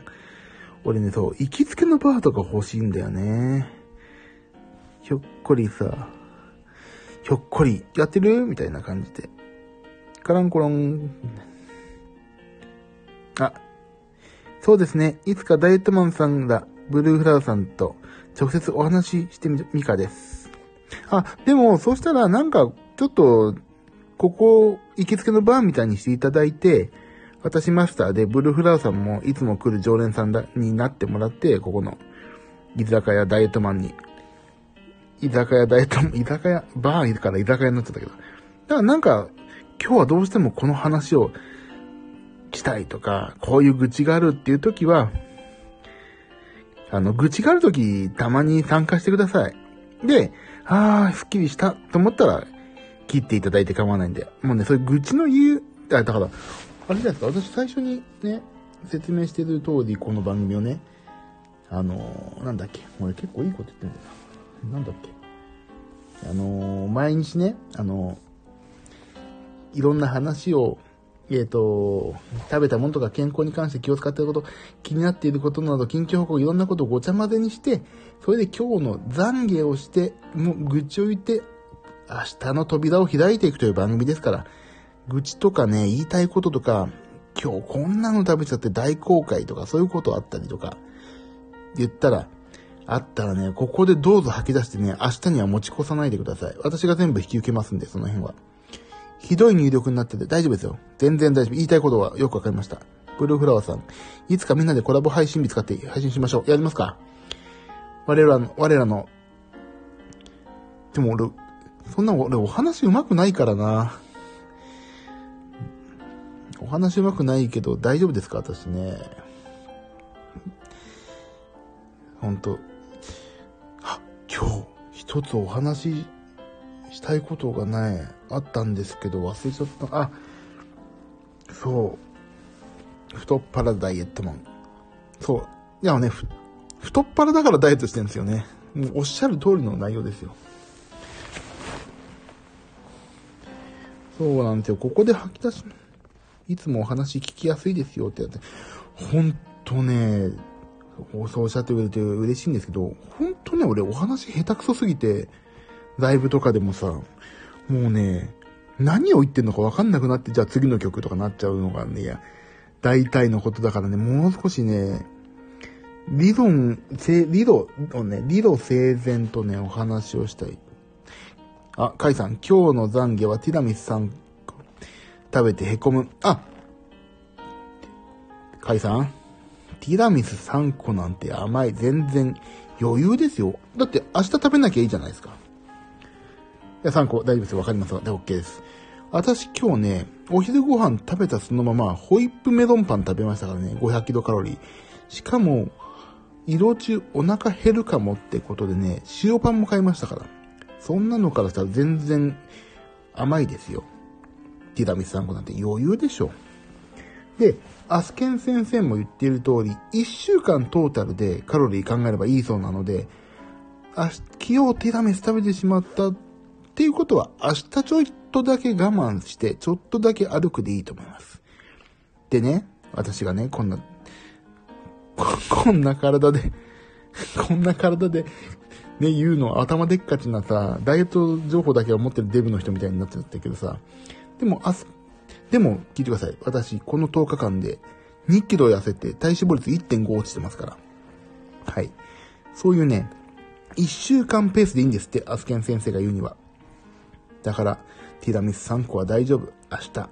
俺ね、そう、行きつけのバーとか欲しいんだよね。ひょっこりさ、ひょっこり、やってる？みたいな感じで。カランコロン。あ、そうですね。いつかダイエットマンさんら、ブルーフラワーさんと直接お話ししてみかです。あ、でも、そうしたらなんか、ちょっと、ここ、行きつけのバーみたいにしていただいて、私マスターで、ブルーフラワーさんもいつも来る常連さんだになってもらって、ここの、居酒屋ダイエットマンに。居酒屋ダイエット、居酒屋、バーいるから居酒屋になっちゃったけど。だからなんか、今日はどうしてもこの話をしたいとか、こういう愚痴があるっていう時は、あの、愚痴がある時、たまに参加してください。で、あー、スッキリしたと思ったら、切っていただいて構わないんで。もうね、そういう愚痴の理由、あ、だから、あれじゃないですか、私最初にね、説明してる通り、この番組をね、あのー、なんだっけ、俺結構いいこと言ってんだよ。なんだっけ。あのー、毎日ね、あのー、いろんな話をえっ、ー、と、食べたものとか健康に関して気を使っていること、気になっていることなど、近況報告、いろんなことをごちゃ混ぜにして、それで今日の懺悔をして、もう愚痴を言って、明日の扉を開いていくという番組ですから、愚痴とかね、言いたいこととか、今日こんなの食べちゃって大公開とか、そういうことあったりとか、言ったら、あったらね、ここでどうぞ吐き出してね、明日には持ち越さないでください。私が全部引き受けますんで、その辺は。ひどい入力になってて大丈夫ですよ。全然大丈夫。言いたいことはよくわかりました。ブルーフラワーさん。いつかみんなでコラボ配信日使って配信しましょう。やりますか？我らの、我らの。でも俺、そんな俺お話上手くないからな。お話上手くないけど大丈夫ですか？私ね。ほんと。あ、今日、一つお話ししたいことがね、あったんですけど忘れちゃった。あ、そう。太っ腹ダイエットマン。そう。いやね、太っ腹だからダイエットしてるんですよね。もうおっしゃる通りの内容ですよ。そうなんですよ。ここで吐き出し、いつもお話聞きやすいですよってやって、ほんとね、そうおっしゃってくれて嬉しいんですけど、ほんとね、俺お話下手くそすぎて、ライブとかでもさ、もうね、何を言ってんのかわかんなくなって、じゃあ次の曲とかなっちゃうのがね、いや、大体のことだからね、もう少しね、理論、せ理論をね、理論整然とね、お話をしたい。あ、カイさん、今日の懺悔はティラミス3個食べて凹む。あカイさん、ティラミス3個なんて甘い。全然余裕ですよ。だって明日食べなきゃいいじゃないですか。いや、3個大丈夫ですよ。わかりますで、OK です。私今日ね、お昼ご飯食べたそのまま、ホイップメロンパン食べましたからね、500キロカロリー。しかも、移動中お腹減るかもってことでね、塩パンも買いましたから。そんなのからしたら全然甘いですよ。ティラミス3個なんて余裕でしょ。で、アスケン先生も言っている通り、1週間トータルでカロリー考えればいいそうなので、あ、昨日ティラミス食べてしまったっていうことは、明日ちょっとだけ我慢して、ちょっとだけ歩くでいいと思います。でね、私がね、こんな、こんな体でこんな体で、ね、言うの頭でっかちなさ、ダイエット情報だけを持ってるデブの人みたいになっちゃったけどさ、でも、あすでも、聞いてください。私、この10日間で2キロ痩せて体脂肪率1.5落ちてますから。はい。そういうね、1週間ペースでいいんですって、アスケン先生が言うには。だから、ティラミス3個は大丈夫。明日、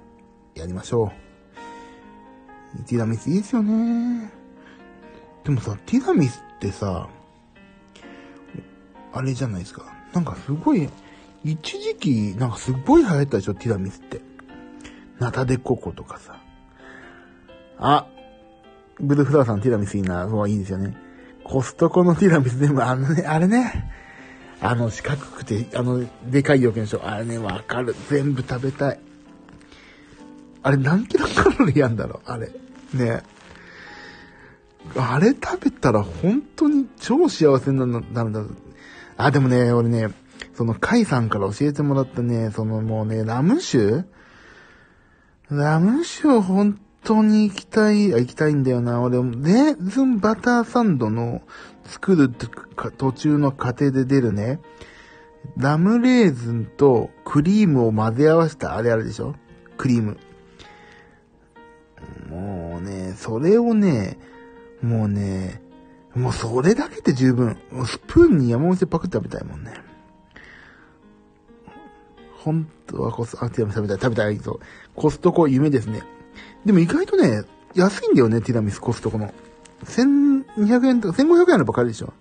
やりましょう。ティラミスいいですよね。でもさ、ティラミスってさ、あれじゃないですか。なんかすごい、一時期、なんかすっごい流行ったでしょ、ティラミスって。ナタデココとかさ。あ、ブルーフラワーさんティラミスいいな。そういいですよね。コストコのティラミスでも、あのね、あれね。あの四角くて、あの、でかい要件でしょ。あれね、わかる。全部食べたい。あれ何キロカロリーやんだろ？あれ。ね。あれ食べたら本当に超幸せになるんだ。あ、でもね、俺ね、そのカイさんから教えてもらったね、そのもうね、ラム酒？ラム酒を本当に行きたい、行きたいんだよな。俺、レーズンバターサンドの作る途中の過程で出るね、ラムレーズンとクリームを混ぜ合わせたあれあるでしょ？クリーム。もうね、それをね、もうね、もうそれだけで十分。スプーンに山本でパクって食べたいもんね。本当はコスト、あ、ティラミス食べたい、食べたいと。コストコ夢ですね。でも意外とね、安いんだよね、ティラミスコストコの。1200円とか、1500円のばかりでしょ。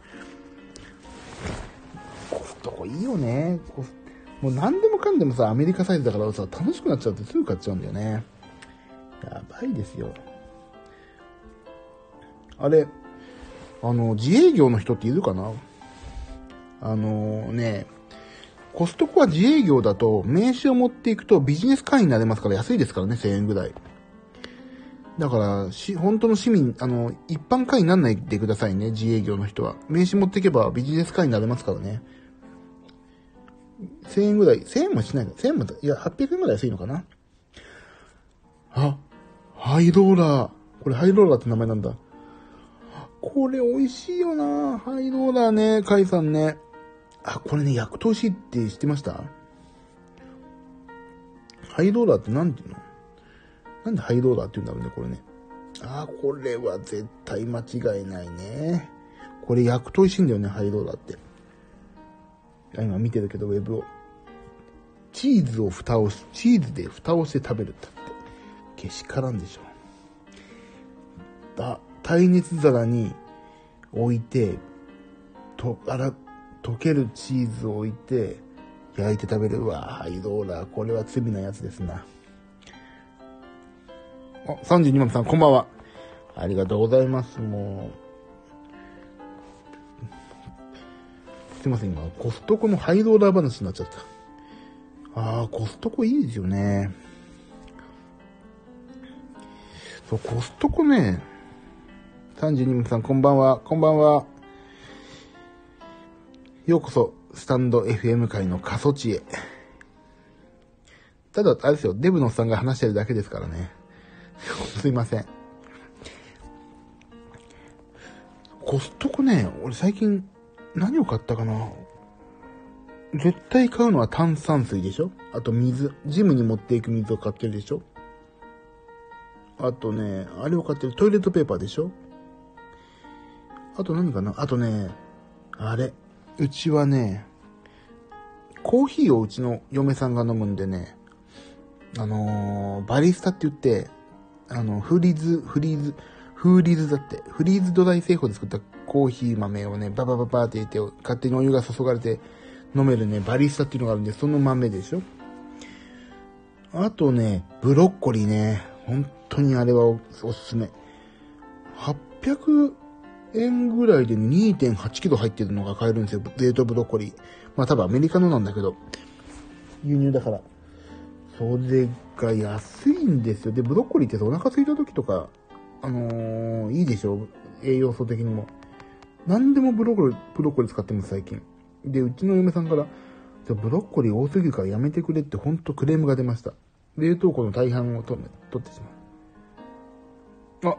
コストコいいよね。もう何でもかんでもさ、アメリカサイズだからさ、楽しくなっちゃってすぐ買っちゃうんだよね。やばいですよ。あれ、あの、自営業の人っているかな？あのね、コストコは自営業だと名刺を持っていくとビジネス会員になれますから安いですからね、1000円ぐらい。だから、し、本当の市民、あの、一般会にならないでくださいね、自営業の人は。名刺持っていけばビジネス会になれますからね。1000円ぐらい、1000円もしないの ?1000 円も、いや、800円ぐらい安いのかなあ、ハイローラー。これハイローラーって名前なんだ。これ美味しいよなハイローラーね、カイさんね。あ、これね、焼くと美味しいって知ってました？ハイローラーって何て言うの？なんでハイローラーって言うんだろうね、これね。ああこれは絶対間違いないね。これ焼くと美味しいんだよね、ハイローラーって。今見てるけど、ウェブを。チーズを蓋をし、チーズで蓋をして食べるってって。けしからんでしょ。だ、耐熱皿に置いて、と、あら、溶けるチーズを置いて、焼いて食べる。うわハイローラー。これは罪なやつですな。あ、32番さん、こんばんは。ありがとうございます。もう。すいません、今、コストコのハイローラー話になっちゃった。ああ、コストコいいですよね。そう、コストコね。32番さん、こんばんは。こんばんは。ようこそ、スタンド FM 界の過疎地へ。ただ、あれですよ、デブのさんが話してるだけですからね。すいません。コストコね、俺最近何を買ったかな絶対買うのは炭酸水でしょあと水。ジムに持っていく水を買ってるでしょあとね、あれを買ってるトイレットペーパーでしょあと何かなあとね、あれ。うちはね、コーヒーをうちの嫁さんが飲むんでね、あのー、バリスタって言って、あの、フリーズ、フリーズ、フーリーズだって、フリーズドライ製法で作ったコーヒー豆をね、ババババって入れて、勝手にお湯が注がれて飲めるね、バリスタっていうのがあるんで、その豆でしょあとね、ブロッコリーね。本当にあれはおすすめ。800円ぐらいで2.8キロ入ってるのが買えるんですよ。冷凍ブロッコリー。まあ多分アメリカのなんだけど。輸入だから。それが安いんですよ。で、ブロッコリーってお腹空いた時とか、あのー、いいでしょ？栄養素的にも。何でもブロッコリー、ブロッコリー使ってます、最近。で、うちの嫁さんから、ブロッコリー多すぎるからやめてくれってほんとクレームが出ました。冷凍庫の大半を取ってしまう。あ、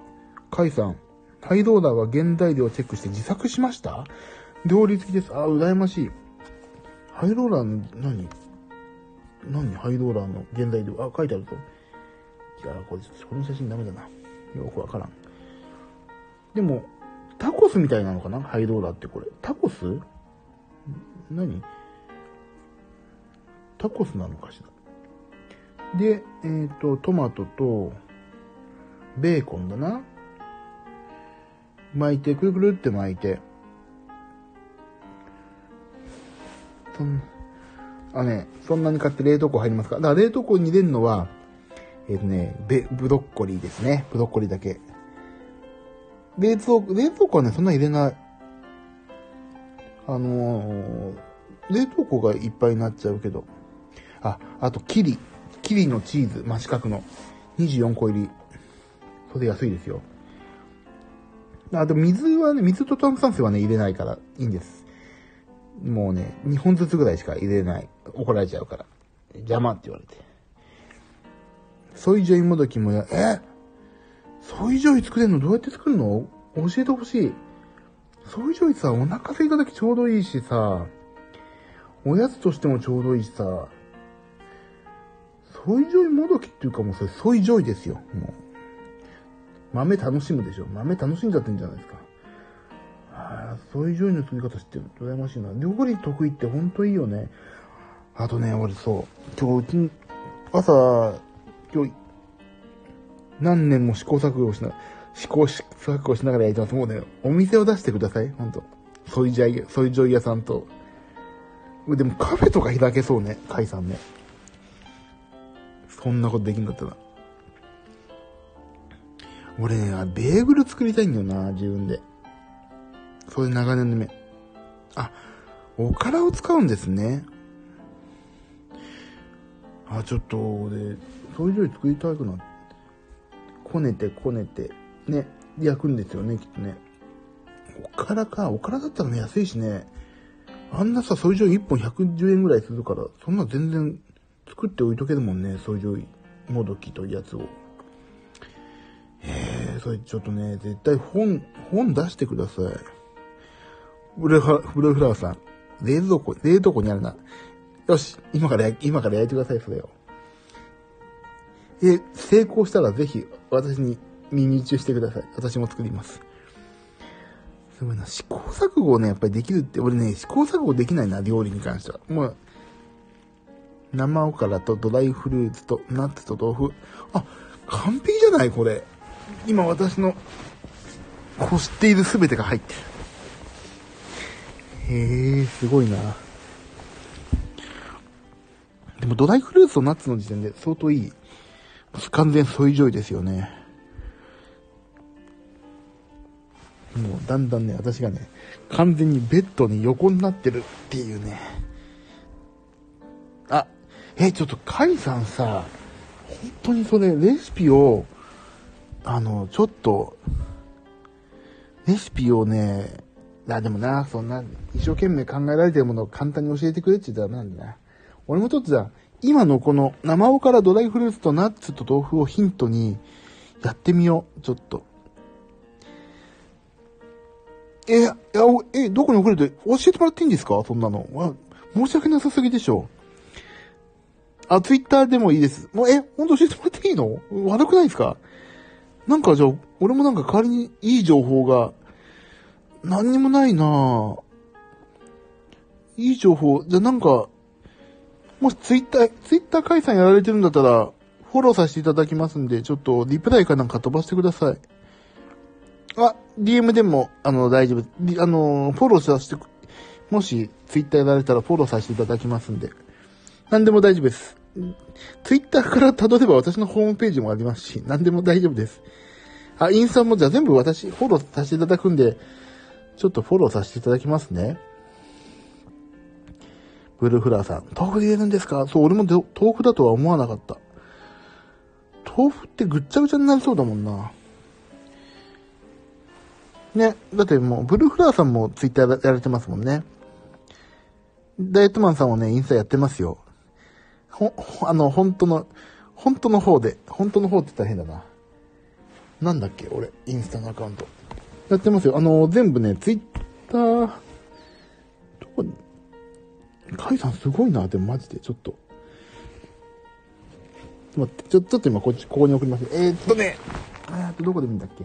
カイさん。ハイローラーは原材料をチェックして自作しました？料理付きです。あ、羨ましい。ハイローラーの何？何ハイローラーの現代で、あ、書いてあるぞ。いや、これ、この写真ダメだな。よくわからん。でも、タコスみたいなのかな？ハイローラーってこれ。タコス？何？タコスなのかしら？で、えっ、ー、と、トマトと、ベーコンだな。巻いて、くるくるって巻いて。あね、そんなに買って冷凍庫入りますか？だから冷凍庫に入れるのは、えっ、ー、とね、ブロッコリーですね。ブロッコリーだけ。冷蔵庫、冷蔵庫はね、そんな入れない。あのー、冷凍庫がいっぱいになっちゃうけど。あ、あと、キリ。キリのチーズ、真四角の。24個入り。それ安いですよ。あと、水はね、水と炭酸水はね、入れないからいいんです。もうね、2本ずつぐらいしか入れない。怒られちゃうから。邪魔って言われて。ソイジョイもどきもや、え？ソイジョイ作れるの？どうやって作るの？教えてほしい。ソイジョイさ、お腹空いた時ちょうどいいしさ、おやつとしてもちょうどいいしさ、ソイジョイもどきっていうかもうそれソイジョイですよ、もう。豆楽しむでしょ豆楽しんじゃってんじゃないですか。ああ、ソイジョイの作り方知ってる羨ましいな。料理得意ってほんといいよね。あとね、俺そう、今日うちに、朝、今日、何年も試行錯誤しな、試行錯誤しながらやりてます。もうね、お店を出してください。ほんと。ソイジャイ、ソイジョイ屋さんと。でもカフェとか開けそうね、カイさんね。そんなことできんだったら。俺ね、ベーグル作りたいんだよな、自分で。そういう長年の目。あ、おからを使うんですね。あ、ちょっと、俺、そういう料理作りたくなって。こねてこねて、ね、焼くんですよね、きっとね。おからか、おからだったらね、安いしね。あんなさ、ソイジョイ1本110円ぐらいするから、そんな全然作っておいとけるもんね、ソイジョイもどきというやつを。ええそれちょっとね、絶対本、本出してください。ブルーブルフラワーさん、冷蔵庫、冷凍庫にあるな。よし、今から、今から焼いてください、それを。え、成功したらぜひ、私にミニチューしてください。私も作ります。すごいな。試行錯誤をね、やっぱりできるって、俺ね、試行錯誤できないな、料理に関しては。もう、生おからとドライフルーツとナッツと豆腐。あ、完璧じゃないこれ。今私の、こしている全てが入ってる。へえ、すごいな。でもドライフルーツとナッツの時点で相当いい。完全ソイジョイですよね。もうだんだんね、私がね、完全にベッドに横になってるっていうね。あ、え、ちょっとカイさんさ、本当にそれ、レシピを、あの、ちょっと、レシピをね、あ、でもな、そんな、一生懸命考えられてるものを簡単に教えてくれって言ったらダメなんだな。俺もちょっとじゃあ、今のこの生おからドライフルーツとナッツと豆腐をヒントにやってみよう。ちょっと。え、や、え、どこに送れて、教えてもらっていいんですか？そんなの。申し訳なさすぎでしょ。あ、ツイッターでもいいです。もう、え、ほんと教えてもらっていいの？悪くないですか？なんかじゃあ、俺もなんか代わりにいい情報が、何にもないなぁ。いい情報。じゃなんか、もしツイッター、ツイッター解散やられてるんだったら、フォローさせていただきますんで、ちょっとリプライかなんか飛ばしてください。あ、DM でも、あの、大丈夫。あの、フォローさせて、もしツイッターやられたらフォローさせていただきますんで。何でも大丈夫です。ツイッターから辿れば私のホームページもありますし、何でも大丈夫です。あ、インスタもじゃあ全部私、フォローさせていただくんで、ちょっとフォローさせていただきますね。ブルーフラーさん、豆腐で入れるんですか？そう、俺も豆腐だとは思わなかった。豆腐ってぐっちゃぐちゃになりそうだもんな。ね、だってもう、ブルーフラーさんもツイッターやられてますもんね。ダイエットマンさんもね、インスタやってますよ。ほ、あの、本当の、本当の方で、本当の方って言ったら変だな。なんだっけ、俺、インスタのアカウント。やってますよ。あの、全部ね、ツイッター、どこに、カイさんすごいな、でもマジで、ちょっと。待って、ちょ、ちょっと今こっち、ここに送ります。えー、っとね、えーっと、どこで見んだっけ？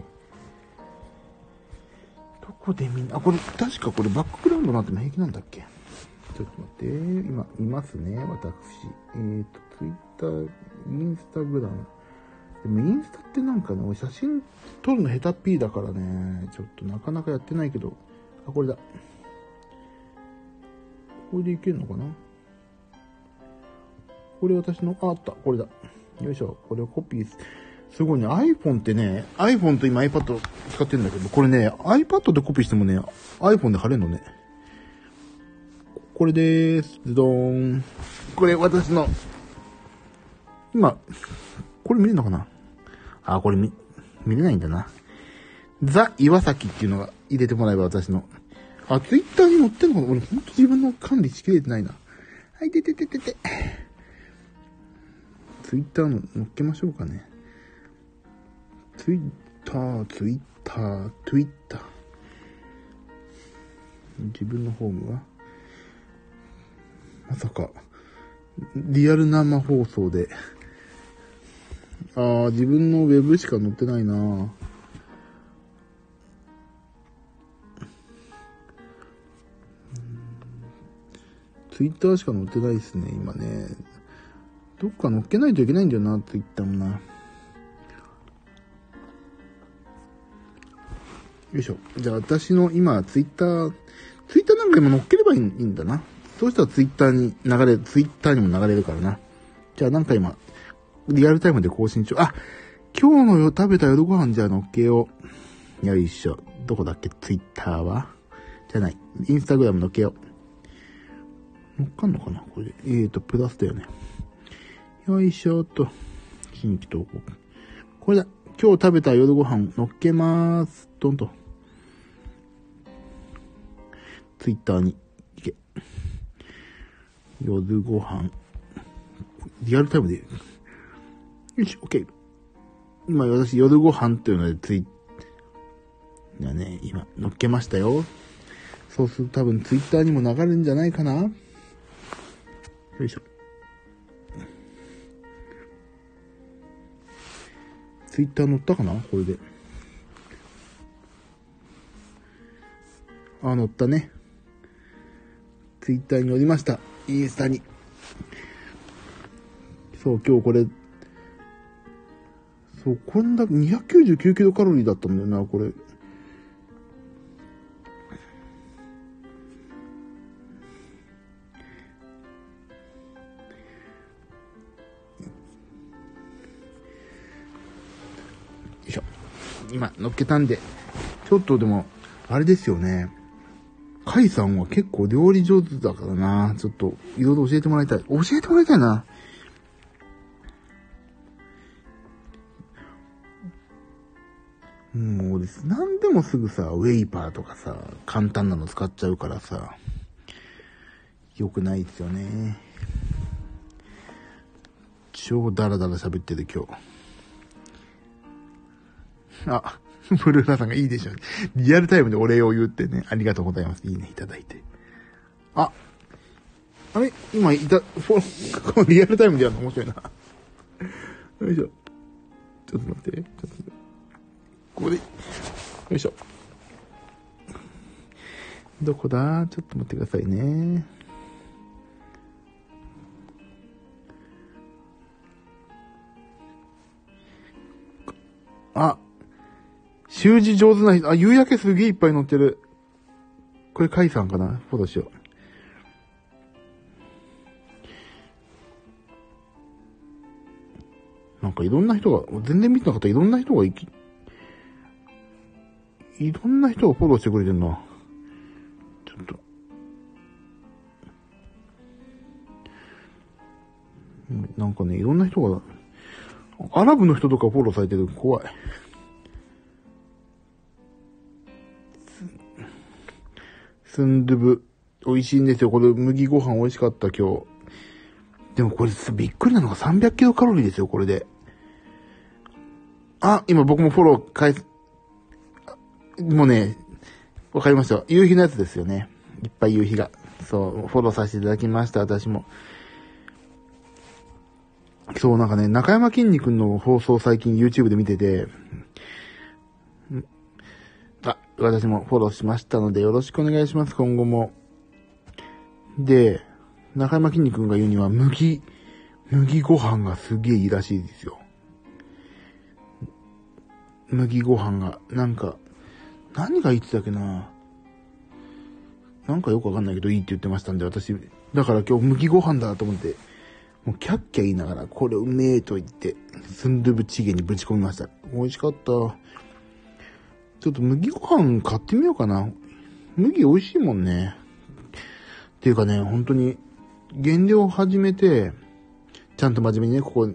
どこで見ん？あ、これ、確かこれバックグラウンドなんても平気なんだっけ？ちょっと待って、今、いますね、私。えー、っと、ツイッター、インスタグラム。でもインスタってなんかね、写真撮るの下手っぴーだからね、ちょっとなかなかやってないけど、あ、これだ。これでいけるのかな？これ私の、あ、あった、これだ。よいしょ。これをコピーすごいね、iPhone ってね、iPhone と今 iPad 使ってるんだけど、これね、iPad でコピーしてもね、iPhone で貼れるのね。これでーす。ズドーン。これ私の、今、これ見れるのかな？あ、これ見、見れないんだな。ザ・岩崎っていうのが入れてもらえば私の。あ、ツイッターに載ってんのかな？俺ほんと自分の管理しきれてないな。はい、ててててて。ツイッターの載っけましょうかね。ツイッター、ツイッター、ツイッター。自分のホームは？まさか、リアル生放送で。ああ、自分のウェブしか載ってないなツイッターしか載ってないですね、今ね。どっか載っけないといけないんだよな、ツイッターもな。よいしょ。じゃあ私の今、ツイッター、ツイッターなんか今載っければいいんだな。そうしたらツイッターに流れる、ツイッターにも流れるからな。じゃあなんか今、リアルタイムで更新中。あ、今日のよ食べた夜ご飯じゃあ乗っけよう。よいしょ。どこだっけ？ツイッターは？じゃない。インスタグラム乗っけよう。乗っかんのかな？これで。えーと、プラスだよね。よいしょっと。新規投稿。これだ。今日食べた夜ご飯乗っけまーす。どんと。ツイッターに行け。夜ご飯。リアルタイムで。よし、オッケー。今私夜ご飯っていうのでツイッ、ね、今乗っけましたよ。そうすると多分ツイッターにも流れるんじゃないかなよいしょ。ツイッター乗ったかな？これで。あ、乗ったね。ツイッターに乗りました。インスタに。そう、今日これ、そう、こんだ299キロカロリーだったんだよな、これ。よいしょ。今、乗っけたんで、ちょっとでも、あれですよね。カイさんは結構料理上手だからな。ちょっと、いろいろ教えてもらいたい。教えてもらいたいな。もうです。何でもすぐさ、ウェイパーとかさ、簡単なの使っちゃうからさ、良くないですよね。超ダラダラ喋ってる今日。あ、ブルーラさんがいいでしょ。リアルタイムでお礼を言ってね、ありがとうございます。いいね、いただいて。あ、あれ？今いた、フォ リアルタイムでやるの面白いな。よいしょ。ちょっと待って。ちょっとここで、よいしょ。どこだ？ちょっと待ってくださいね。あ、習字上手な人、あ、夕焼けすげえいっぱい載ってる。これ、カイさんかな？フォローしよう。なんかいろんな人が、全然見てなかったいろんな人がいき、いろんな人がフォローしてくれてんな。ちょっと。なんかね、いろんな人が、アラブの人とかフォローされてる。怖い。スンドゥブ。美味しいんですよ。これ麦ご飯美味しかった今日。でもこれびっくりなのが300キロカロリーですよ、これで。あ、今僕もフォロー返す。もうね、わかりました。夕日のやつですよね。いっぱい夕日が。そう、フォローさせていただきました、私も。そう、なんかね、中山きんに君の放送最近 YouTube で見てて、あ、私もフォローしましたのでよろしくお願いします、今後も。で、中山きんに君が言うには、麦、麦ご飯がすげえいいらしいですよ。麦ご飯が、なんか、何が言ってたっけななんかよくわかんないけどいいって言ってましたんで、私、だから今日麦ご飯だと思って、もうキャッキャ言いながら、これうめえと言って、スンドゥブチゲにぶち込みました。美味しかった。ちょっと麦ご飯買ってみようかな。麦美味しいもんね。っていうかね、本当に、減量を始めて、ちゃんと真面目にね、ここ、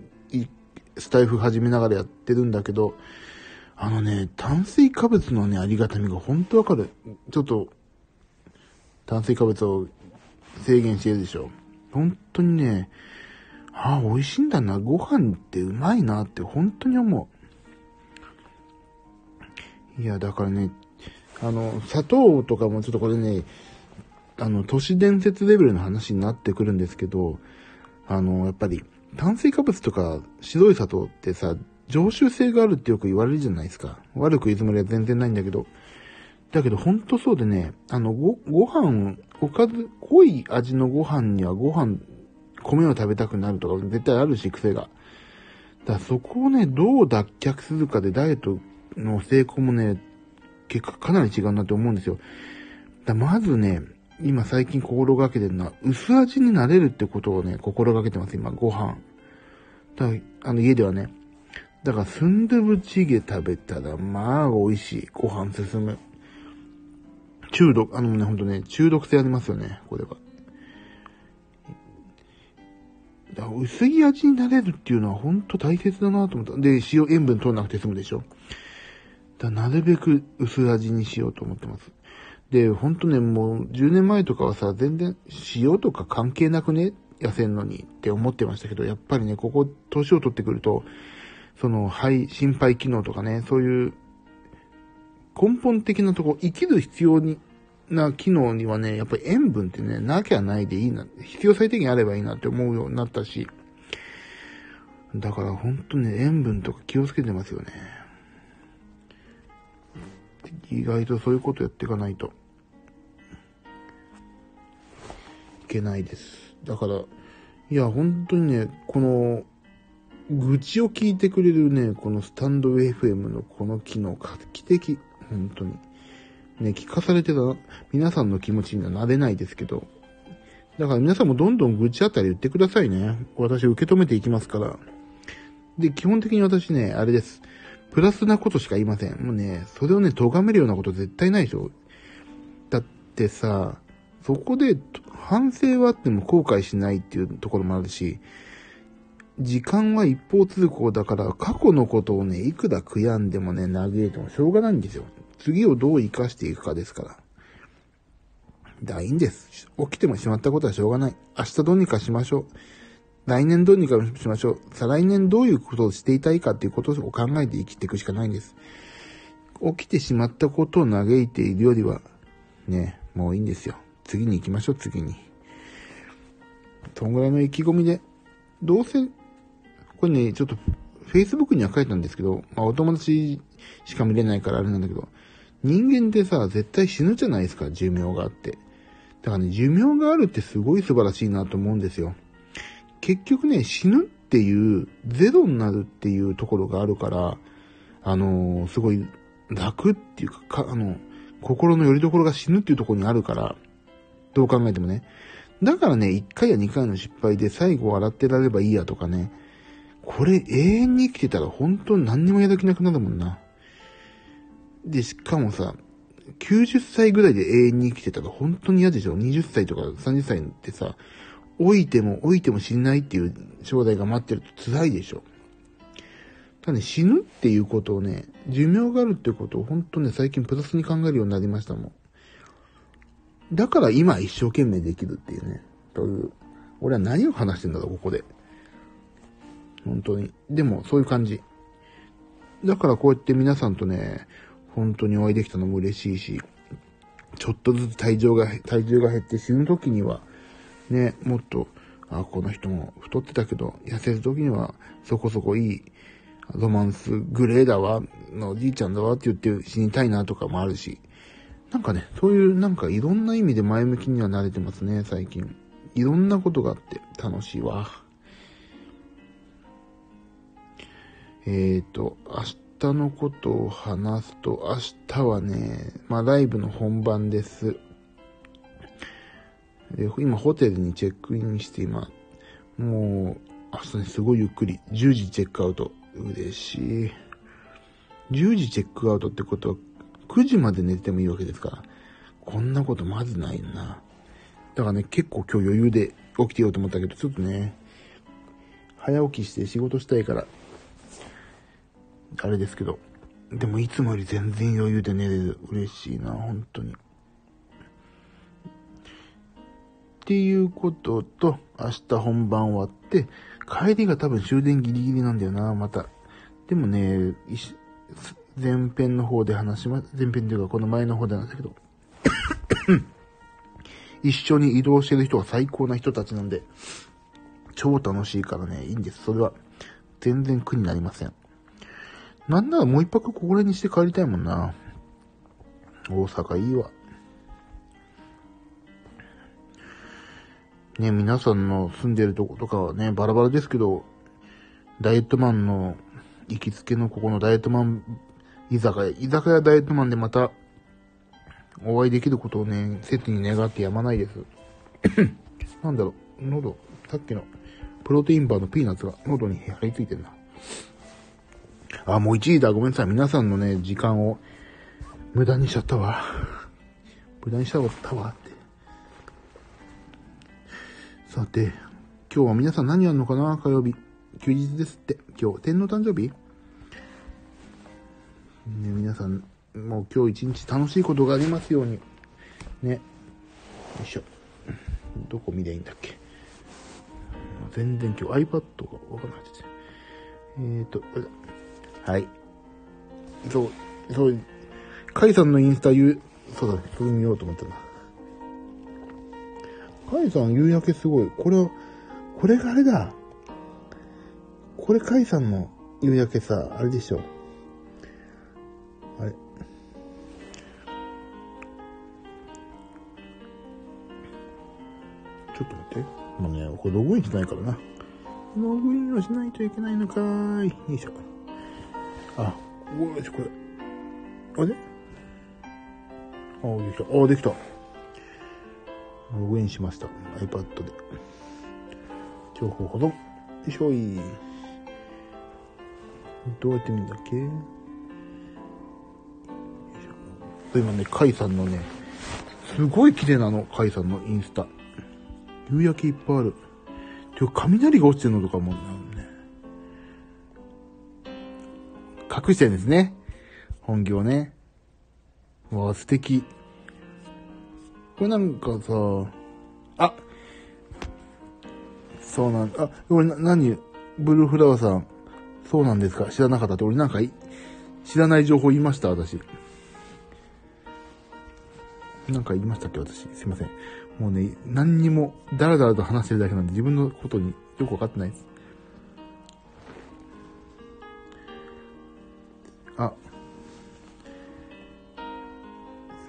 スタイフ始めながらやってるんだけど、あのね、炭水化物のね、ありがたみが本当わかる。ちょっと、炭水化物を制限してるでしょ。本当にね、ああ、美味しいんだな。ご飯ってうまいなって本当に思う。いや、だからね、あの、砂糖とかもちょっとこれね、あの、都市伝説レベルの話になってくるんですけど、あの、やっぱり、炭水化物とか白い砂糖ってさ、常習性があるってよく言われるじゃないですか。悪く言うつもりは全然ないんだけど。だけどほんとそうでね、あの、ご、ご飯、おかず、濃い味のご飯にはご飯米を食べたくなるとか絶対あるし、癖が。だからそこをね、どう脱却するかでダイエットの成功もね、結果かなり違うなって思うんですよ。だまずね、今最近心がけてるのは、薄味になれるってことをね、心がけてます、今、ご飯。だあの、家ではね。だから、スンドゥブチゲ食べたら、まあ、美味しい。ご飯進む。中毒、あのね、ほんとね、中毒性ありますよね、これは。だから薄い味になれるっていうのは本当大切だなと思った。で、塩、塩分取らなくて済むでしょ。だなるべく薄味にしようと思ってます。で、ほんとね、もう10年前とかはさ、全然塩とか関係なくね、痩せんのにって思ってましたけど、やっぱりね、ここ、年を取ってくると、その、肺、心肺機能とかね、そういう根本的なとこ、生きる必要にな機能にはね、やっぱり塩分ってね、なきゃないでいいな、必要最低限あればいいなって思うようになったし、だからほんとね、塩分とか気をつけてますよね。意外とそういうことやっていかないといけないです。だから、いや、本当にね、この、愚痴を聞いてくれるね、このスタンド FM のこの機能、画期的。本当に。ね、聞かされてた皆さんの気持ちにはなれないですけど。だから皆さんもどんどん愚痴あったり言ってくださいね。私受け止めていきますから。で、基本的に私ね、あれです。プラスなことしか言いません。もうね、それをね、咎めるようなこと絶対ないでしょ。だってさ、そこで反省はあっても後悔しないっていうところもあるし、時間は一方通行だから過去のことをね、いくら悔やんでもね、嘆いてもしょうがないんですよ。次をどう活かしていくかですから。だ、いいんです。起きてもしまったことはしょうがない。明日どうにかしましょう。来年どうにかしましょう。再来年どういうことをしていたいかっていうことを考えて生きていくしかないんです。起きてしまったことを嘆いているよりは、ね、もういいんですよ。次に行きましょう、次に。そんぐらいの意気込みで、どうせ、これね、ちょっと、Facebook には書いたんですけど、まあお友達しか見れないからあれなんだけど、人間ってさ、絶対死ぬじゃないですか、寿命があって。だからね、寿命があるってすごい素晴らしいなと思うんですよ。結局ね、死ぬっていう、ゼロになるっていうところがあるから、あのー、すごい楽っていうか、か、あの、心の拠り所が死ぬっていうところにあるから、どう考えてもね。だからね、1回や2回の失敗で最後笑ってられればいいやとかね。これ永遠に生きてたら本当に何にもやる気なくなるもんな。で、しかもさ、90歳ぐらいで永遠に生きてたら本当に嫌でしょ ?20 歳とか30歳ってさ、老いても老いても死んないっていう将来が待ってると辛いでしょ？ただね、死ぬっていうことをね、寿命があるってことを本当ね、最近プラスに考えるようになりましたもん。だから今一生懸命できるっていうね。という。俺は何を話してんだろう、ここで。本当に。でも、そういう感じ。だからこうやって皆さんとね、本当にお会いできたのも嬉しいし、ちょっとずつ体重が、体重が減って死ぬ時には、ね、もっと、あ、この人も太ってたけど、痩せる時にはそこそこいいロマンスグレーだわ、のおじいちゃんだわって言って死にたいなとかもあるし、なんかね、そういうなんかいろんな意味で前向きには慣れてますね、最近。いろんなことがあって楽しいわ。えっ、ー、と、明日のことを話すと、明日はね、まあライブの本番です。で今ホテルにチェックインして今、もう、明日にすごいゆっくり。10時チェックアウト。嬉しい。10時チェックアウトってことは、9時まで寝てもいいわけですから。こんなことまずないな。だからね、結構今日余裕で起きてようと思ったけど、ちょっとね、早起きして仕事したいから、あれですけど。でもいつもより全然余裕で寝れる。嬉しいな、本当に。っていうことと、明日本番終わって、帰りが多分終電ギリギリなんだよな、また。でもね、前編の方で話します、前編というかこの前の方でなんだけど、一緒に移動してる人が最高な人たちなんで、超楽しいからね、いいんです。それは、全然苦になりません。なんならもう一泊ここらにして帰りたいもんな。大阪いいわ。ね、皆さんの住んでるとことかはね、バラバラですけど、ダイエットマンの行きつけのここのダイエットマン居酒屋、居酒屋ダイエットマンでまたお会いできることをね、切に願ってやまないです。なんだろう、喉、さっきのプロテインバーのピーナッツが喉に張り付いてんな。あ、もう1時だ。ごめんなさい。皆さんのね、時間を無駄にしちゃったわ。無駄にしちゃったわって。さて、今日は皆さん何やるのかな？火曜日。休日ですって。今日、天皇誕生日？ね、皆さん、もう今日一日楽しいことがありますように。ね。よいしょ。どこ見りゃいいんだっけ？全然今日 iPad がわかんなくて。えーと、はい。そう、そう、カイさんのインスタ言う、そうだ、それ見ようと思ったな。カイさん夕焼けすごい。これは、これがあれだ。これカイさんの夕焼けさ、あれでしょ。あれ。ちょっと待って。もうね、これログインしないからな。ログインをしないといけないのかーい。よいしょ。あ、おいし、これ。あれ？あ、できた。あ、できた。ログインしました。iPad で。情報保存。よいしょい。どうやって見るんだっけ？今ね、カイさんのね、すごい綺麗なの、カイさんのインスタ。夕焼けいっぱいある。てか、雷が落ちてるのとかも、隠してるんですね。本業ね。わあ、素敵。これなんかさ、あそうなんだあ、俺な、何？ブルーフラワーさん。そうなんですか？知らなかったって、俺なんか知らない情報言いました、私。なんか言いましたっけ、私。すいません。もうね、何にも、だらだらと話してるだけなんで、自分のことによくわかってないです。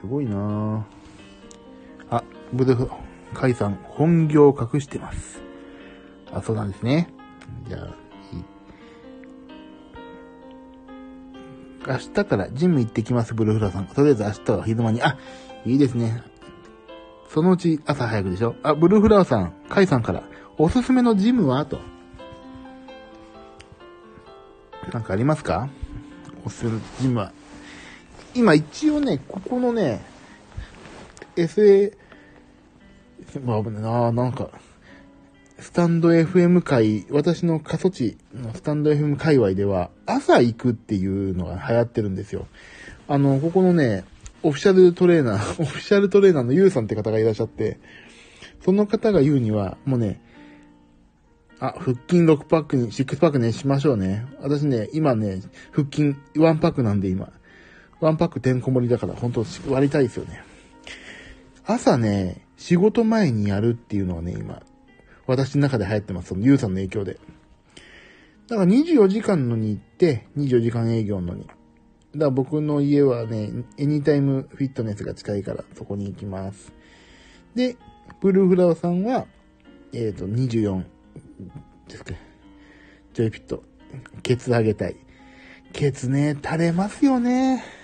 すごいな。あ、ブルフ、カイさん、本業隠してます。あ、そうなんですね。じゃあ、明日からジム行ってきます、ブルフラさん。とりあえず明日は昼間に。あ、いいですね。そのうち朝早くでしょあ、ブルーフラワーさん、カイさんから、おすすめのジムは？と。なんかありますか？おすすめのジムは。今一応ね、ここのね、SA、まあ危、ないななんか、スタンド FM 界、私の過疎地のスタンド FM 界隈では、朝行くっていうのが流行ってるんですよ。あの、ここのね、オフィシャルトレーナー、オフィシャルトレーナーのユウさんって方がいらっしゃって、その方が言うには、もうね、あ、腹筋6パックに、6パックね、しましょうね。私ね、今ね、腹筋1パックなんで今。1パックてんこ盛りだから、本当割りたいですよね。朝ね、仕事前にやるっていうのはね、今、私の中で流行ってます。その、ゆうさんの影響で。だから24時間のに行って、24時間営業のに。だから僕の家はね、エニタイムフィットネスが近いから、そこに行きます。で、ブルーフラワーさんは、えっ、ー、と、24ですか。ジョイピット。ケツ上げたい。ケツね、垂れますよね。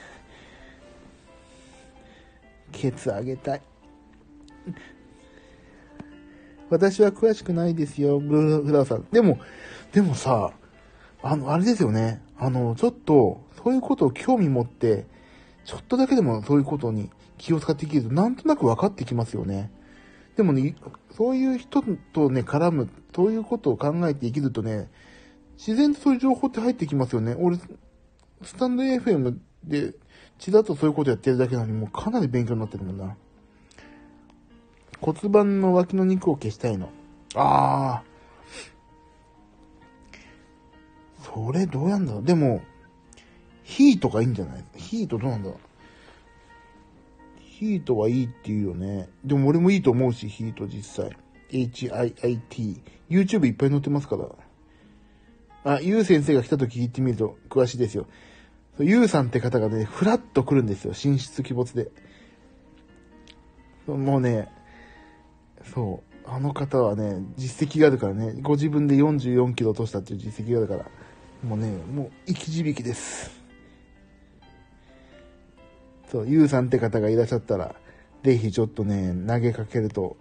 ケツ上げたい。私は詳しくないですよ、ブルーフラワーさん。でも、でもさ、あの、あれですよね。あの、ちょっと、そういうことを興味持って、ちょっとだけでもそういうことに気を使っていけると、なんとなく分かってきますよね。でもね、そういう人とね、絡む、そういうことを考えて生きるとね、自然とそういう情報って入ってきますよね。俺、スタンド FM で、ちらっとそういうことやってるだけなのに、もうかなり勉強になってるもんな。骨盤の脇の肉を消したいの。ああ。それどうやんだろう。でも、ヒートがいいんじゃない？ヒートどうなんだろう。ヒートはいいって言うよね。でも俺もいいと思うし、ヒート実際。HIIT。YouTube いっぱい載ってますから。あ、ゆう先生が来た時聞いてみると詳しいですよ。ゆうさんって方がね、ふらっと来るんですよ。寝室鬼没で。もうね、そう。あの方はね、実績があるからね、ご自分で44キロ落としたっていう実績があるから、もうね、もう生き字引です。そう、ゆうさんって方がいらっしゃったら、ぜひちょっとね、投げかけると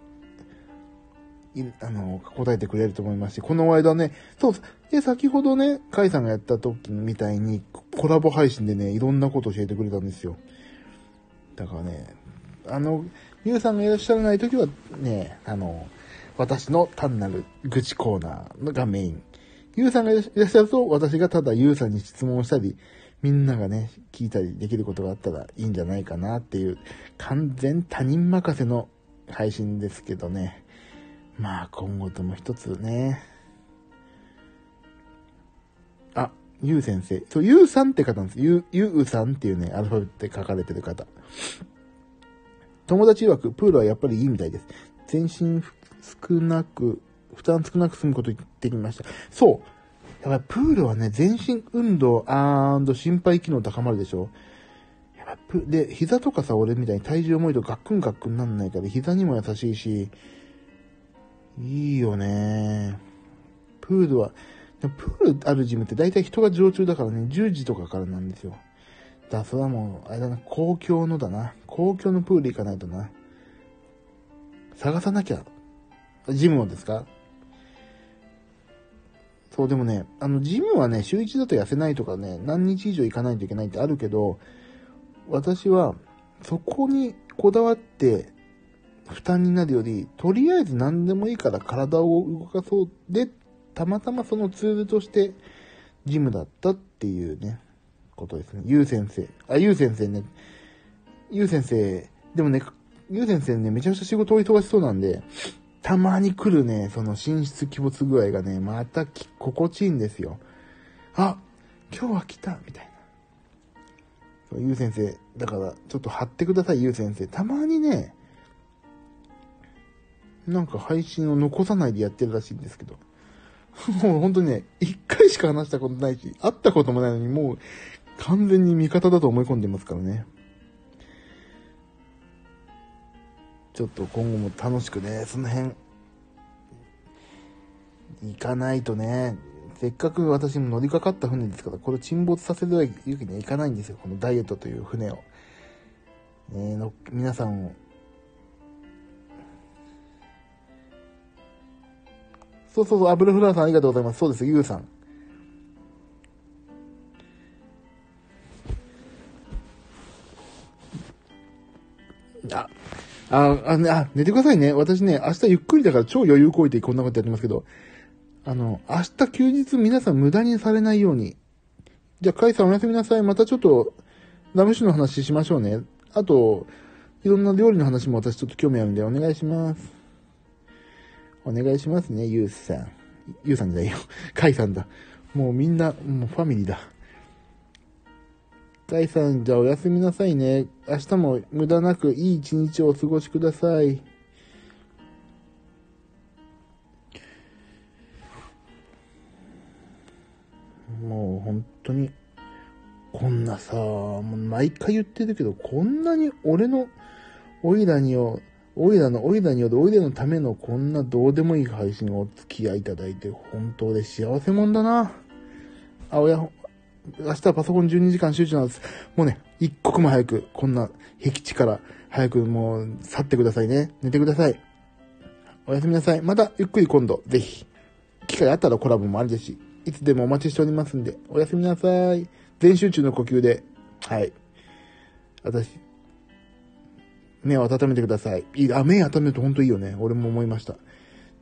あの、答えてくれると思いますし、この間ね、そう、で、先ほどね、カイさんがやった時みたいに、コラボ配信でね、いろんなこと教えてくれたんですよ。だからね、あの、ゆうさんがいらっしゃらない時はね、あの、私の単なる愚痴コーナーがメイン。ゆうさんがいらっしゃると、私がただゆうさんに質問したり、みんながね、聞いたりできることがあったらいいんじゃないかなっていう、完全他人任せの配信ですけどね。まあ、今後とも一つね。あ、ゆう先生。そう、ゆうさんって方なんです。ゆ、ゆうさんっていうね、アルファベットで書かれてる方。友達曰く、プールはやっぱりいいみたいです。全身少なく、負担少なく済むこと言ってきました。そう。やっぱりプールはね、全身運動心肺機能高まるでしょ。やっぱで、膝とかさ、俺みたいに体重重いとガックンガックンなんないから、膝にも優しいし、いいよね。プールは、プールあるジムって大体人が常駐だからね、10時とかからなんですよ。だ、それはもう、あれだな、公共のだな。公共のプール行かないとな。探さなきゃ。ジムをですか？そう、でもね、あの、ジムはね、週1だと痩せないとかね、何日以上行かないといけないってあるけど、私は、そこにこだわって負担になるより、とりあえず何でもいいから体を動かそうで、たまたまそのツールとしてジムだったっていうね、ことですね。ゆう先生。あ、ゆう先生ね。ゆう先生、でもね、ゆう先生ね、めちゃくちゃ仕事を忙しそうなんで、たまに来るね、その寝室鬼没具合がね、また心地いいんですよ。あ、今日は来たみたいな。そう、ゆう先生、だから、ちょっと貼ってください、ゆう先生。たまにね、なんか配信を残さないでやってるらしいんですけど。もう本当にね、一回しか話したことないし、会ったこともないのに、もう完全に味方だと思い込んでますからね。ちょっと今後も楽しくね、その辺、行かないとね、せっかく私も乗りかかった船ですから、これ沈没させるわけにはいかないんですよ、このダイエットという船を。ね、の皆さんをそうそうそう、アブルフラワーさんありがとうございます。そうです、ゆうさん。あ、あ、あ、あ、寝てくださいね。私ね、明日ゆっくりだから超余裕こいてこんなことやってますけど、あの、明日休日皆さん無駄にされないように。じゃあ、カイさんおやすみなさい。またちょっと、ラム酒の話しましょうね。あと、いろんな料理の話も私ちょっと興味あるんでお願いします。お願いしますね、ゆうさん。ゆうさんじゃないよ。かいさんだ。もうみんな、もうファミリーだ。かいさん、じゃあおやすみなさいね。明日も無駄なくいい一日をお過ごしください。もう本当に、こんなさ、もう毎回言ってるけど、こんなに俺の、おいらにを、おいらの、おいらによるおいらのためのこんなどうでもいい配信をお付き合いいただいて、本当で幸せもんだな。あ、おや、明日はパソコン12時間集中なんです。もうね、一刻も早く、こんな僻地から早くもう去ってくださいね。寝てください。おやすみなさい。また、ゆっくり今度、ぜひ、機会あったらコラボもあるですし、いつでもお待ちしておりますんで、おやすみなさい。全集中の呼吸で、はい。私、目を温めてください。いいあ、目温めると本当いいよね。俺も思いました。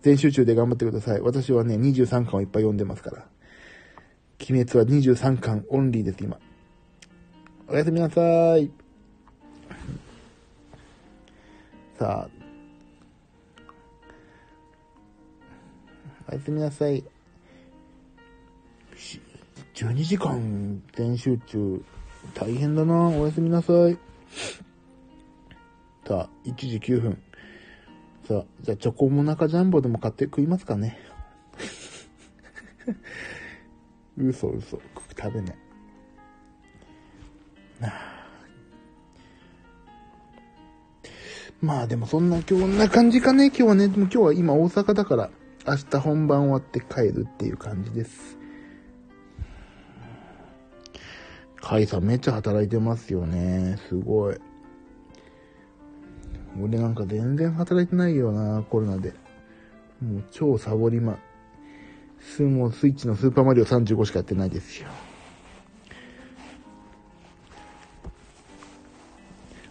全集中で頑張ってください。私はね、23巻をいっぱい読んでますから。鬼滅は23巻オンリーです、今。おやすみなさい。さあ。おやすみなさい。12時間全集中。大変だなおやすみなさい。さあ、1時9分。さあ、じゃあチョコモナカジャンボでも買って食いますかね。嘘嘘。食べない。まあでもそんな、今日こんな感じかね、今日はね。でも今日は今大阪だから、明日本番終わって帰るっていう感じです。カイさんめっちゃ働いてますよね。すごい。俺なんか全然働いてないよな、コロナで。もう超サボりま、スもスイッチのスーパーマリオ35しかやってないですよ。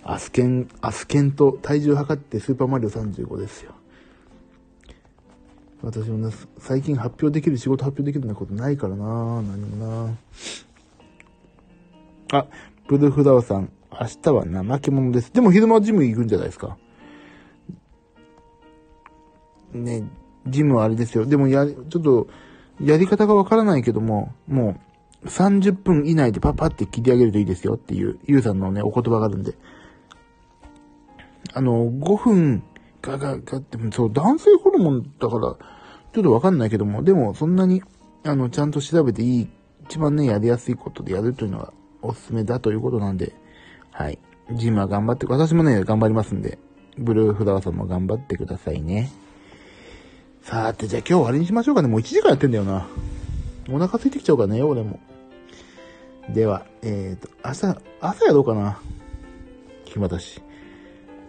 アスケン、アスケンと体重測ってスーパーマリオ35ですよ。私もね、最近発表できる、仕事発表できるようなことないからな何もなあ、ブルフラワさん、明日は怠け者です。でも昼間はジム行くんじゃないですか。ね、ジムはあれですよ。でもや、ちょっと、やり方がわからないけども、もう、30分以内でパパって切り上げるといいですよっていう、ゆうさんのね、お言葉があるんで。あの、5分が、が、がって、そう、男性ホルモンだから、ちょっとわかんないけども、でも、そんなに、あの、ちゃんと調べていい、一番ね、やりやすいことでやるというのは、おすすめだということなんで、はい。ジムは頑張って、私もね、頑張りますんで、ブルーフラワーさんも頑張ってくださいね。さて、じゃあ今日終わりにしましょうかね。もう1時間やってんだよな。お腹空いてきちゃうからね、俺も。では、え、ー、と、朝、朝やろうかな。暇だし。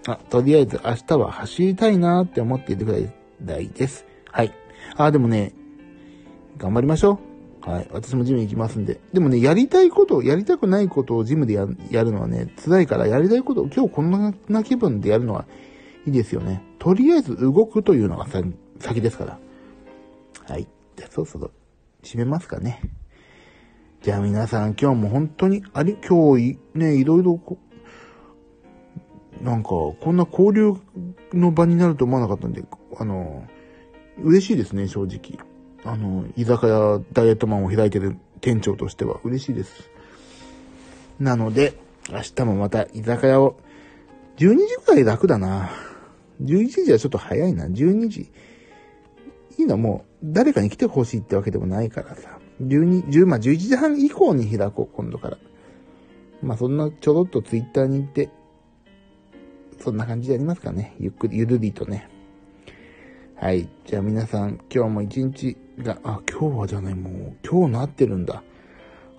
あ、とりあえず明日は走りたいなーって思っているくらいです。はい。あ、でもね、頑張りましょう。はい。私もジム行きますんで。でもね、やりたいこと、やりたくないことをジムでやるのはね、辛いからやりたいことを今日こんな気分でやるのはいいですよね。とりあえず動くというのが先ですから。はい。じゃあ、そろそろ締めますかね。じゃあ皆さん今日も本当に、あり、今日ね、いろいろなんか、こんな交流の場になると思わなかったんで、あの、嬉しいですね、正直。あの、居酒屋ダイエットマンを開いてる店長としては嬉しいです。なので、明日もまた居酒屋を、12時くらい楽だな。11時はちょっと早いな。12時。いいのもう、誰かに来てほしいってわけでもないからさ。12、10、まあ11時半以降に開こう、今度から。まあそんなちょろっとツイッターに行って、そんな感じでやりますかね。ゆっくり、ゆるりとね。はい。じゃあ皆さん、今日も一日が、あ、今日はじゃない、もう、今日なってるんだ。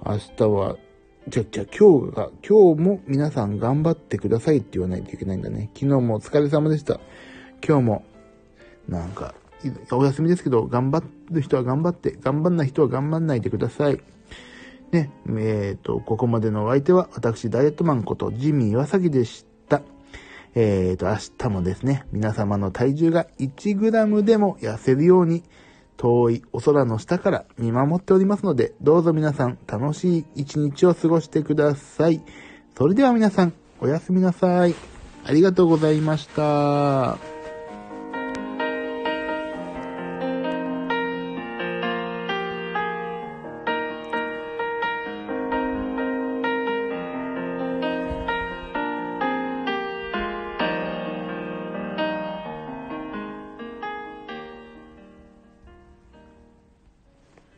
明日は、じゃ、じゃ今日が、今日も皆さん頑張ってくださいって言わないといけないんだね。昨日もお疲れ様でした。今日も、なんか、お休みですけど、頑張る人は頑張って、頑張んない人は頑張んないでください。ね、えっ、ー、と、ここまでのお相手は、私、ダイエットマンこと、ジミー岩崎でした。えっ、ー、と、明日もですね、皆様の体重が 1g でも痩せるように、遠いお空の下から見守っておりますので、どうぞ皆さん楽しい一日を過ごしてください。それでは皆さん、おやすみなさい。ありがとうございました。